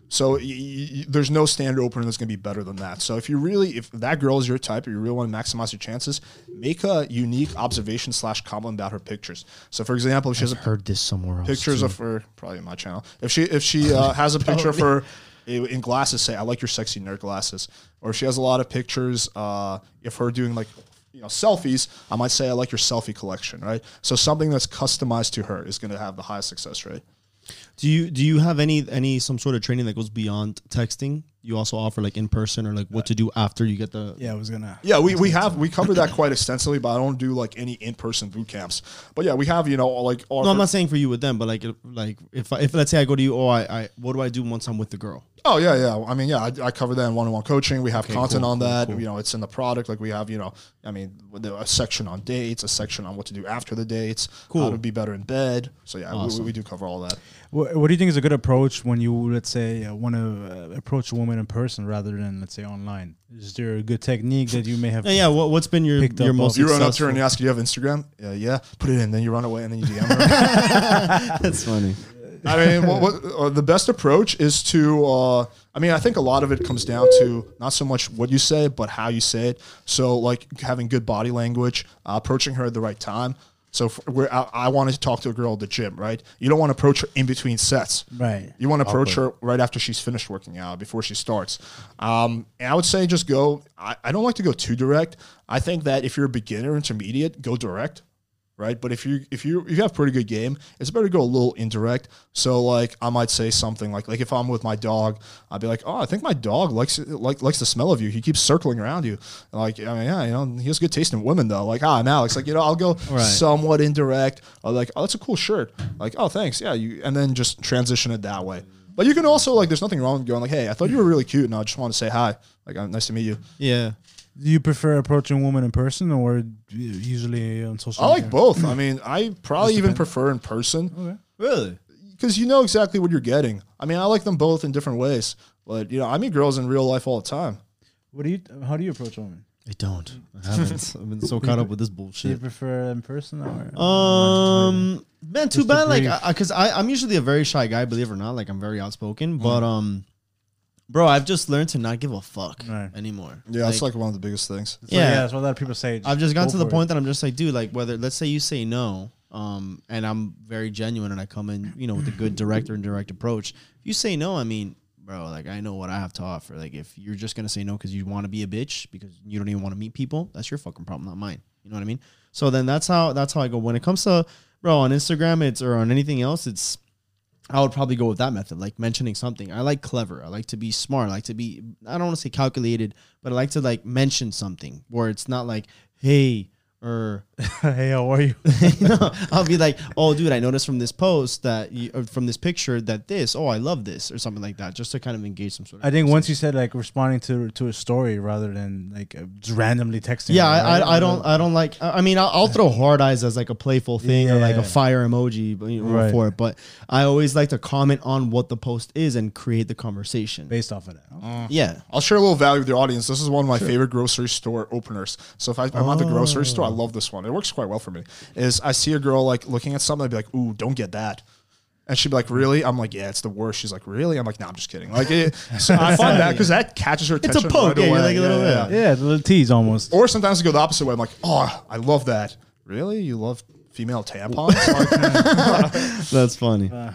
so y- y- there's no standard opener that's going to be better than that. So if you really, if that girl is your type, or you really want to maximize your chances, make a unique observation slash comment about her pictures. So for example, if she has a heard this somewhere else. pictures too. of her, probably in my channel. If she if she uh, has a picture of her in glasses, say I like your sexy nerd glasses. Or if she has a lot of pictures, uh, if her doing like you know selfies, I might say I like your selfie collection, right? So something that's customized to her is going to have the highest success rate. Do you do you have any any some sort of training that goes beyond texting? You also offer like in person or like what to do after you get the Yeah, I was gonna. Yeah, we, we have we cover that quite extensively, but I don't do like any in person boot camps. But yeah, we have you know like No, I'm not saying for you with them, but like like if I, if let's say I go to you, oh I, I what do I do once I'm with the girl? Oh yeah, yeah. I mean, yeah, I, I cover that in one-on-one coaching. We have content cool, on cool, that. cool. You know, it's in the product. Like we have, you know, I mean, with the- a section on dates, a section on what to do after the dates, how Cool. to be better in bed. So yeah, we- we, we do cover all that. What, what do you think is a good approach when you, let's say, uh, want to uh, approach a woman in person rather than, let's say, online? Is there a good technique that you may have? Yeah, yeah. What, what's been your Picked your most You run up to her and you ask, "Do you have Instagram?" Yeah, yeah. Put it in. Then you run away and then you DM her. That's funny. I mean, what, what, uh, the best approach is to. Uh, I mean, I think a lot of it comes down to not so much what you say, but how you say it. So, like having good body language, uh, approaching her at the right time. So, for, where I, I wanted to talk to a girl at the gym, right? You don't want to approach her in between sets, Right. You want to approach her right after she's finished working out, before she starts. Um, and I would say just go. I, I don't like to go too direct. I think that if you're a beginner, intermediate, go direct right? But if you if you if you have pretty good game, it's better to go a little indirect. So like I might say something like like if I'm with my dog, I'd be like, oh, I think my dog likes like likes the smell of you. He keeps circling around you. Like I mean, yeah, you know, he has good taste in women though. Like ah, I'm Alex. Like you know, I'll go somewhat indirect. Or like oh, that's a cool shirt. Like oh, thanks. Yeah, you and then just transition it that way. But you can also like, there's nothing wrong with going like, hey, I thought you were really cute, and I just want to say hi. Like, uh, nice to meet you. Yeah. Do you prefer approaching women in person or usually on social I media? like both. I mean, I probably even prefer in person Okay. Really? because you know exactly what you're getting. I mean, I like them both in different ways, but you know, I meet girls in real life all the time. What do you? How do you approach women? I don't. I haven't. I've been so caught up with this Do you bullshit. prefer in person or? Um, man, too bad. Like, brief. I, cause I, I'm usually a very shy guy, believe it or not. Like, I'm very outspoken, Mm. but um, bro, I've just learned to not give a fuck Right. anymore. Yeah, it's like one of the biggest things. So, yeah, yeah. that's what a lot of people say. I've just gotten go to the for point it. that I'm just like, dude, like whether let's say you say no, um, and I'm very genuine and I come in, you know, with a good director and direct approach. If you say no, I mean, bro, like I know what I have to offer. Like if you're just gonna say no because you want to be a bitch because you don't even want to meet people, that's your fucking problem, not mine. You know what I mean? So then that's how that's how I go. When it comes to bro on Instagram, it's or on anything else, it's I would probably go with that method, like mentioning something. I like clever. I like to be smart. I like to be I don't want to say calculated, but I like to like mention something where it's not like, hey, or hey, how are you? you know, I'll be like, oh, dude, I noticed from this post that you, or from this picture that this, oh, I love this, or something like that, just to kind of engage some sort of. I think once you said like responding to to a story rather than like uh, just randomly texting. Yeah, her, I. I, I don't I don't like. I I mean, I'll, I'll throw heart eyes as like a playful thing or like Yeah. a fire emoji, but, you know, Right. for it. But I always like to comment on what the post is and create the conversation. based off of that. huh? Yeah, I'll share a little value with the audience. This is one of my favorite grocery store openers. So if I, I'm at the grocery store, I Oh. love this one. It works quite well for me. Is I see a girl like looking at something, I'd be like, "Ooh, don't get that." And she'd be like, "Really?" I'm like, "Yeah, it's the worst." She's like, "Really?" I'm like, "No, I'm just kidding." Like, it, so I find that because that catches her attention. It's a poke, right yeah, you're away. like a little yeah, Yeah, the little tease almost. Or sometimes I go the opposite way. I'm like, "Oh, I love that." Really? You love female tampons? Like, that's funny. All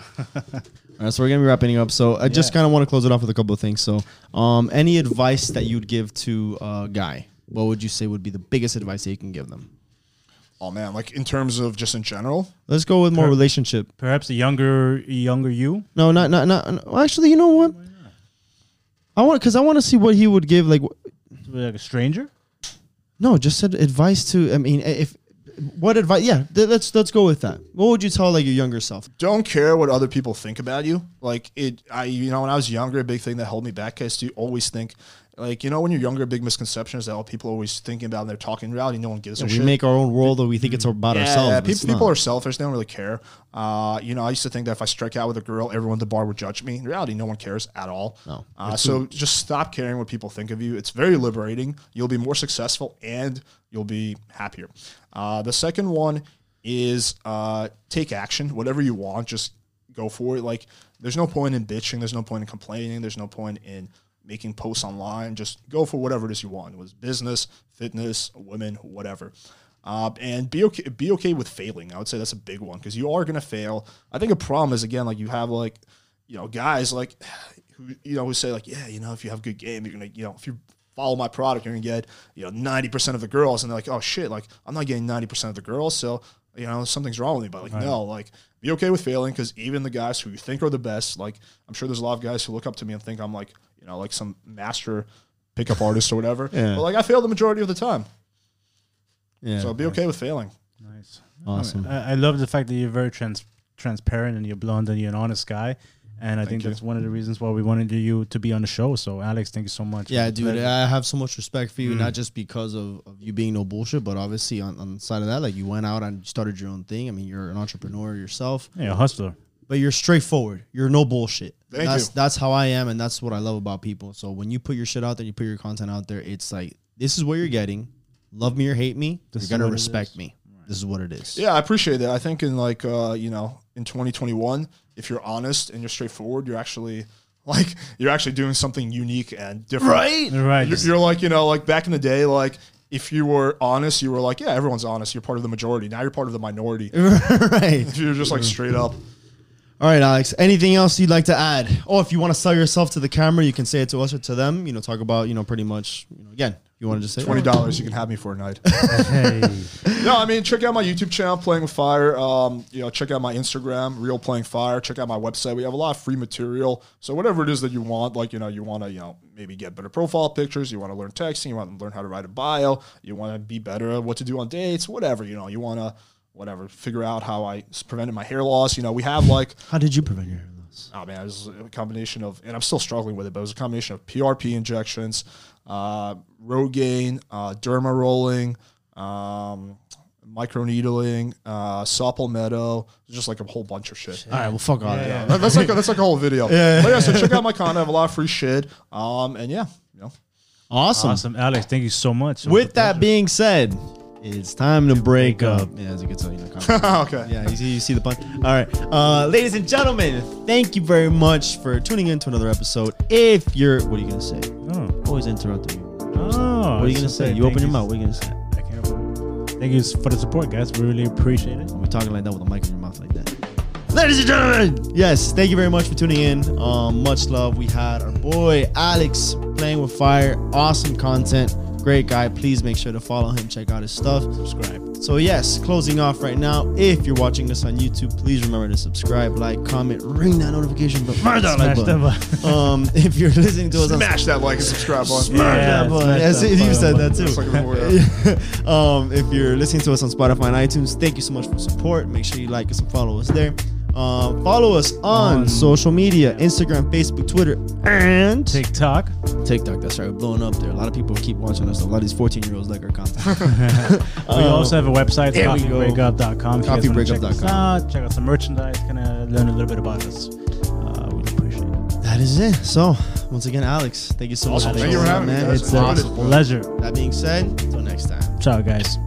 right, so we're gonna be wrapping up. So I just Yeah. kind of want to close it off with a couple of things. So, um, any advice that you'd give to a guy? What would you say would be the biggest advice that you can give them? Oh man, like in terms of just in general. Let's go with more Per- relationship. Perhaps a younger younger you. No, not not not. no, Actually, you know what? I want because I want to see what he would give. Like, wh- Like a stranger. no, just said advice to. I mean, if what advice? Yeah, th- let's let's go with that. What would you tell like your younger self? don't care what other people think about you. Like it, I, you know, when I was younger, a big thing that held me back is to always think, like, you know, when you're younger, a big misconception is that all people are always thinking about and they're talking in reality. No one gives a we shit. We make our own world, or we think it's about ourselves. Yeah, people, people are selfish. They don't really care. Uh, you know, I used to think that if I strike out with a girl, everyone at the bar would judge me. In reality, no one cares at all. No. Uh, so just stop caring what people think of you. It's very liberating. You'll be more successful and you'll be happier. Uh, the second one is uh, take action. Whatever you want, just go for it. Like, there's no point in bitching. There's no point in complaining. There's no point in making posts online. Just go for whatever it is you want. It was business, fitness, women, whatever. Uh, and be okay. Be okay with failing. I would say that's a big one because you are gonna fail. I think a problem is again like you have like, you know, guys like who you know who say like, yeah, you know, if you have a good game, you're gonna, you know, if you follow my product, you're gonna get you know ninety percent of the girls, and they're like, oh shit, like I'm not getting ninety percent of the girls, so you know something's wrong with me. But like no, like be okay with failing because even the guys who you think are the best, like I'm sure there's a lot of guys who look up to me and think I'm like you know like some master pickup artist or whatever. Yeah. But like I fail the majority of the time, Yeah, so I'll be okay with failing. Nice. awesome. I, I love the fact that you're very trans transparent and you're blunt and you're an honest guy. And I think you. that's one of the reasons why we wanted you to be on the show. So Alex, thank you so much. Yeah, It was a dude, pleasure. I have so much respect for you, Mm. not just because of, of you being no bullshit, but obviously on, on the side of that, like you went out and started your own thing. I mean, you're an entrepreneur yourself, yeah, a hustler. But you're straightforward. You're no bullshit. Thank that's you. that's how I am, and that's what I love about people. So when you put your shit out there, you put your content out there, it's like this is what you're getting. Love me or hate me, This you're gonna respect is. me. This is what it is. Yeah, I appreciate that. I think in like uh, you know, in 2021, if you're honest and you're straightforward, you're actually like you're actually doing something unique and different. Right? Right. You're, you're like, you know, like back in the day, like if you were honest, you were like, yeah, everyone's honest. You're part of the majority. Now you're part of the minority. right. If you're just like straight up. All right, Alex. Anything else you'd like to add? Oh, if you want to sell yourself to the camera, you can say it to us or to them. You know, talk about you know pretty much. You know, again, you want to just say Twenty dollars, you can have me for a night. hey. no, I mean, check out my YouTube channel, Playing with Fire. Um, you know, check out my Instagram, Real Playing Fire. Check out my website. We have a lot of free material. So whatever it is that you want, like you know, you want to, you know, maybe get better profile pictures. You want to learn texting. You want to learn how to write a bio. You want to be better at what to do on dates. Whatever you know, you want to, whatever, figure out how I prevented my hair loss. You know, we have like How did you prevent your hair loss? Oh man, it was a combination of, and I'm still struggling with it, but it was a combination of PRP injections, uh, Rogaine, uh, derma rolling, um, microneedling, uh, Meadow, just like a whole bunch of shit. All right, well, fuck all Yeah. that. That- that's like a, that's like a whole video. Yeah, But yeah. So check out my content. I have a lot of free shit. Um, and yeah, you know, Awesome. Awesome, Alex. Thank you so much. It was a With that pleasure. being said, it's time to break up. Yeah, as you can tell, you know. okay. Yeah, you see, you see the pun. All right, uh, ladies and gentlemen, thank you very much for tuning in to another episode. If you're, what are you gonna say? Oh. Always interrupting you. Oh, what are you gonna say? You open your mouth. What are you gonna say? I can't. Thank you for the support, guys. We really appreciate it. We're talking like that with a mic in your mouth like that. Ladies and gentlemen, yes, thank you very much for tuning in. Um, much love. We had our boy Alex playing with fire. Awesome content. Great guy. Please make sure to follow him. Check out his stuff. Subscribe. So yes, closing off right now. If you're watching this on YouTube, please remember to subscribe, like, comment, ring that notification bell. Smash that like button. button. Um, if you're listening to us on Smash that like and subscribe button. Smash Yeah, that button. smash Yes, that you said that too. Like um, if you're listening to us on Spotify and iTunes, thank you so much for support. Make sure you like us and follow us there. Um, follow us on, On- social media Instagram, Facebook, Twitter, and TikTok. TikTok. That's right. We're blowing up there. A lot of people keep watching us. A lot of these 14 year olds like our content. we also have a website, there we go. coffeebreakup.com. If you guys wanna Check out, check out some merchandise, kind of learn a little bit about us. Uh, we appreciate it. that is it. So, once again, Alex, thank you so Awesome. much. Thank you for having me, man. guys. It's a pleasure. That being said, until next time. Ciao, guys.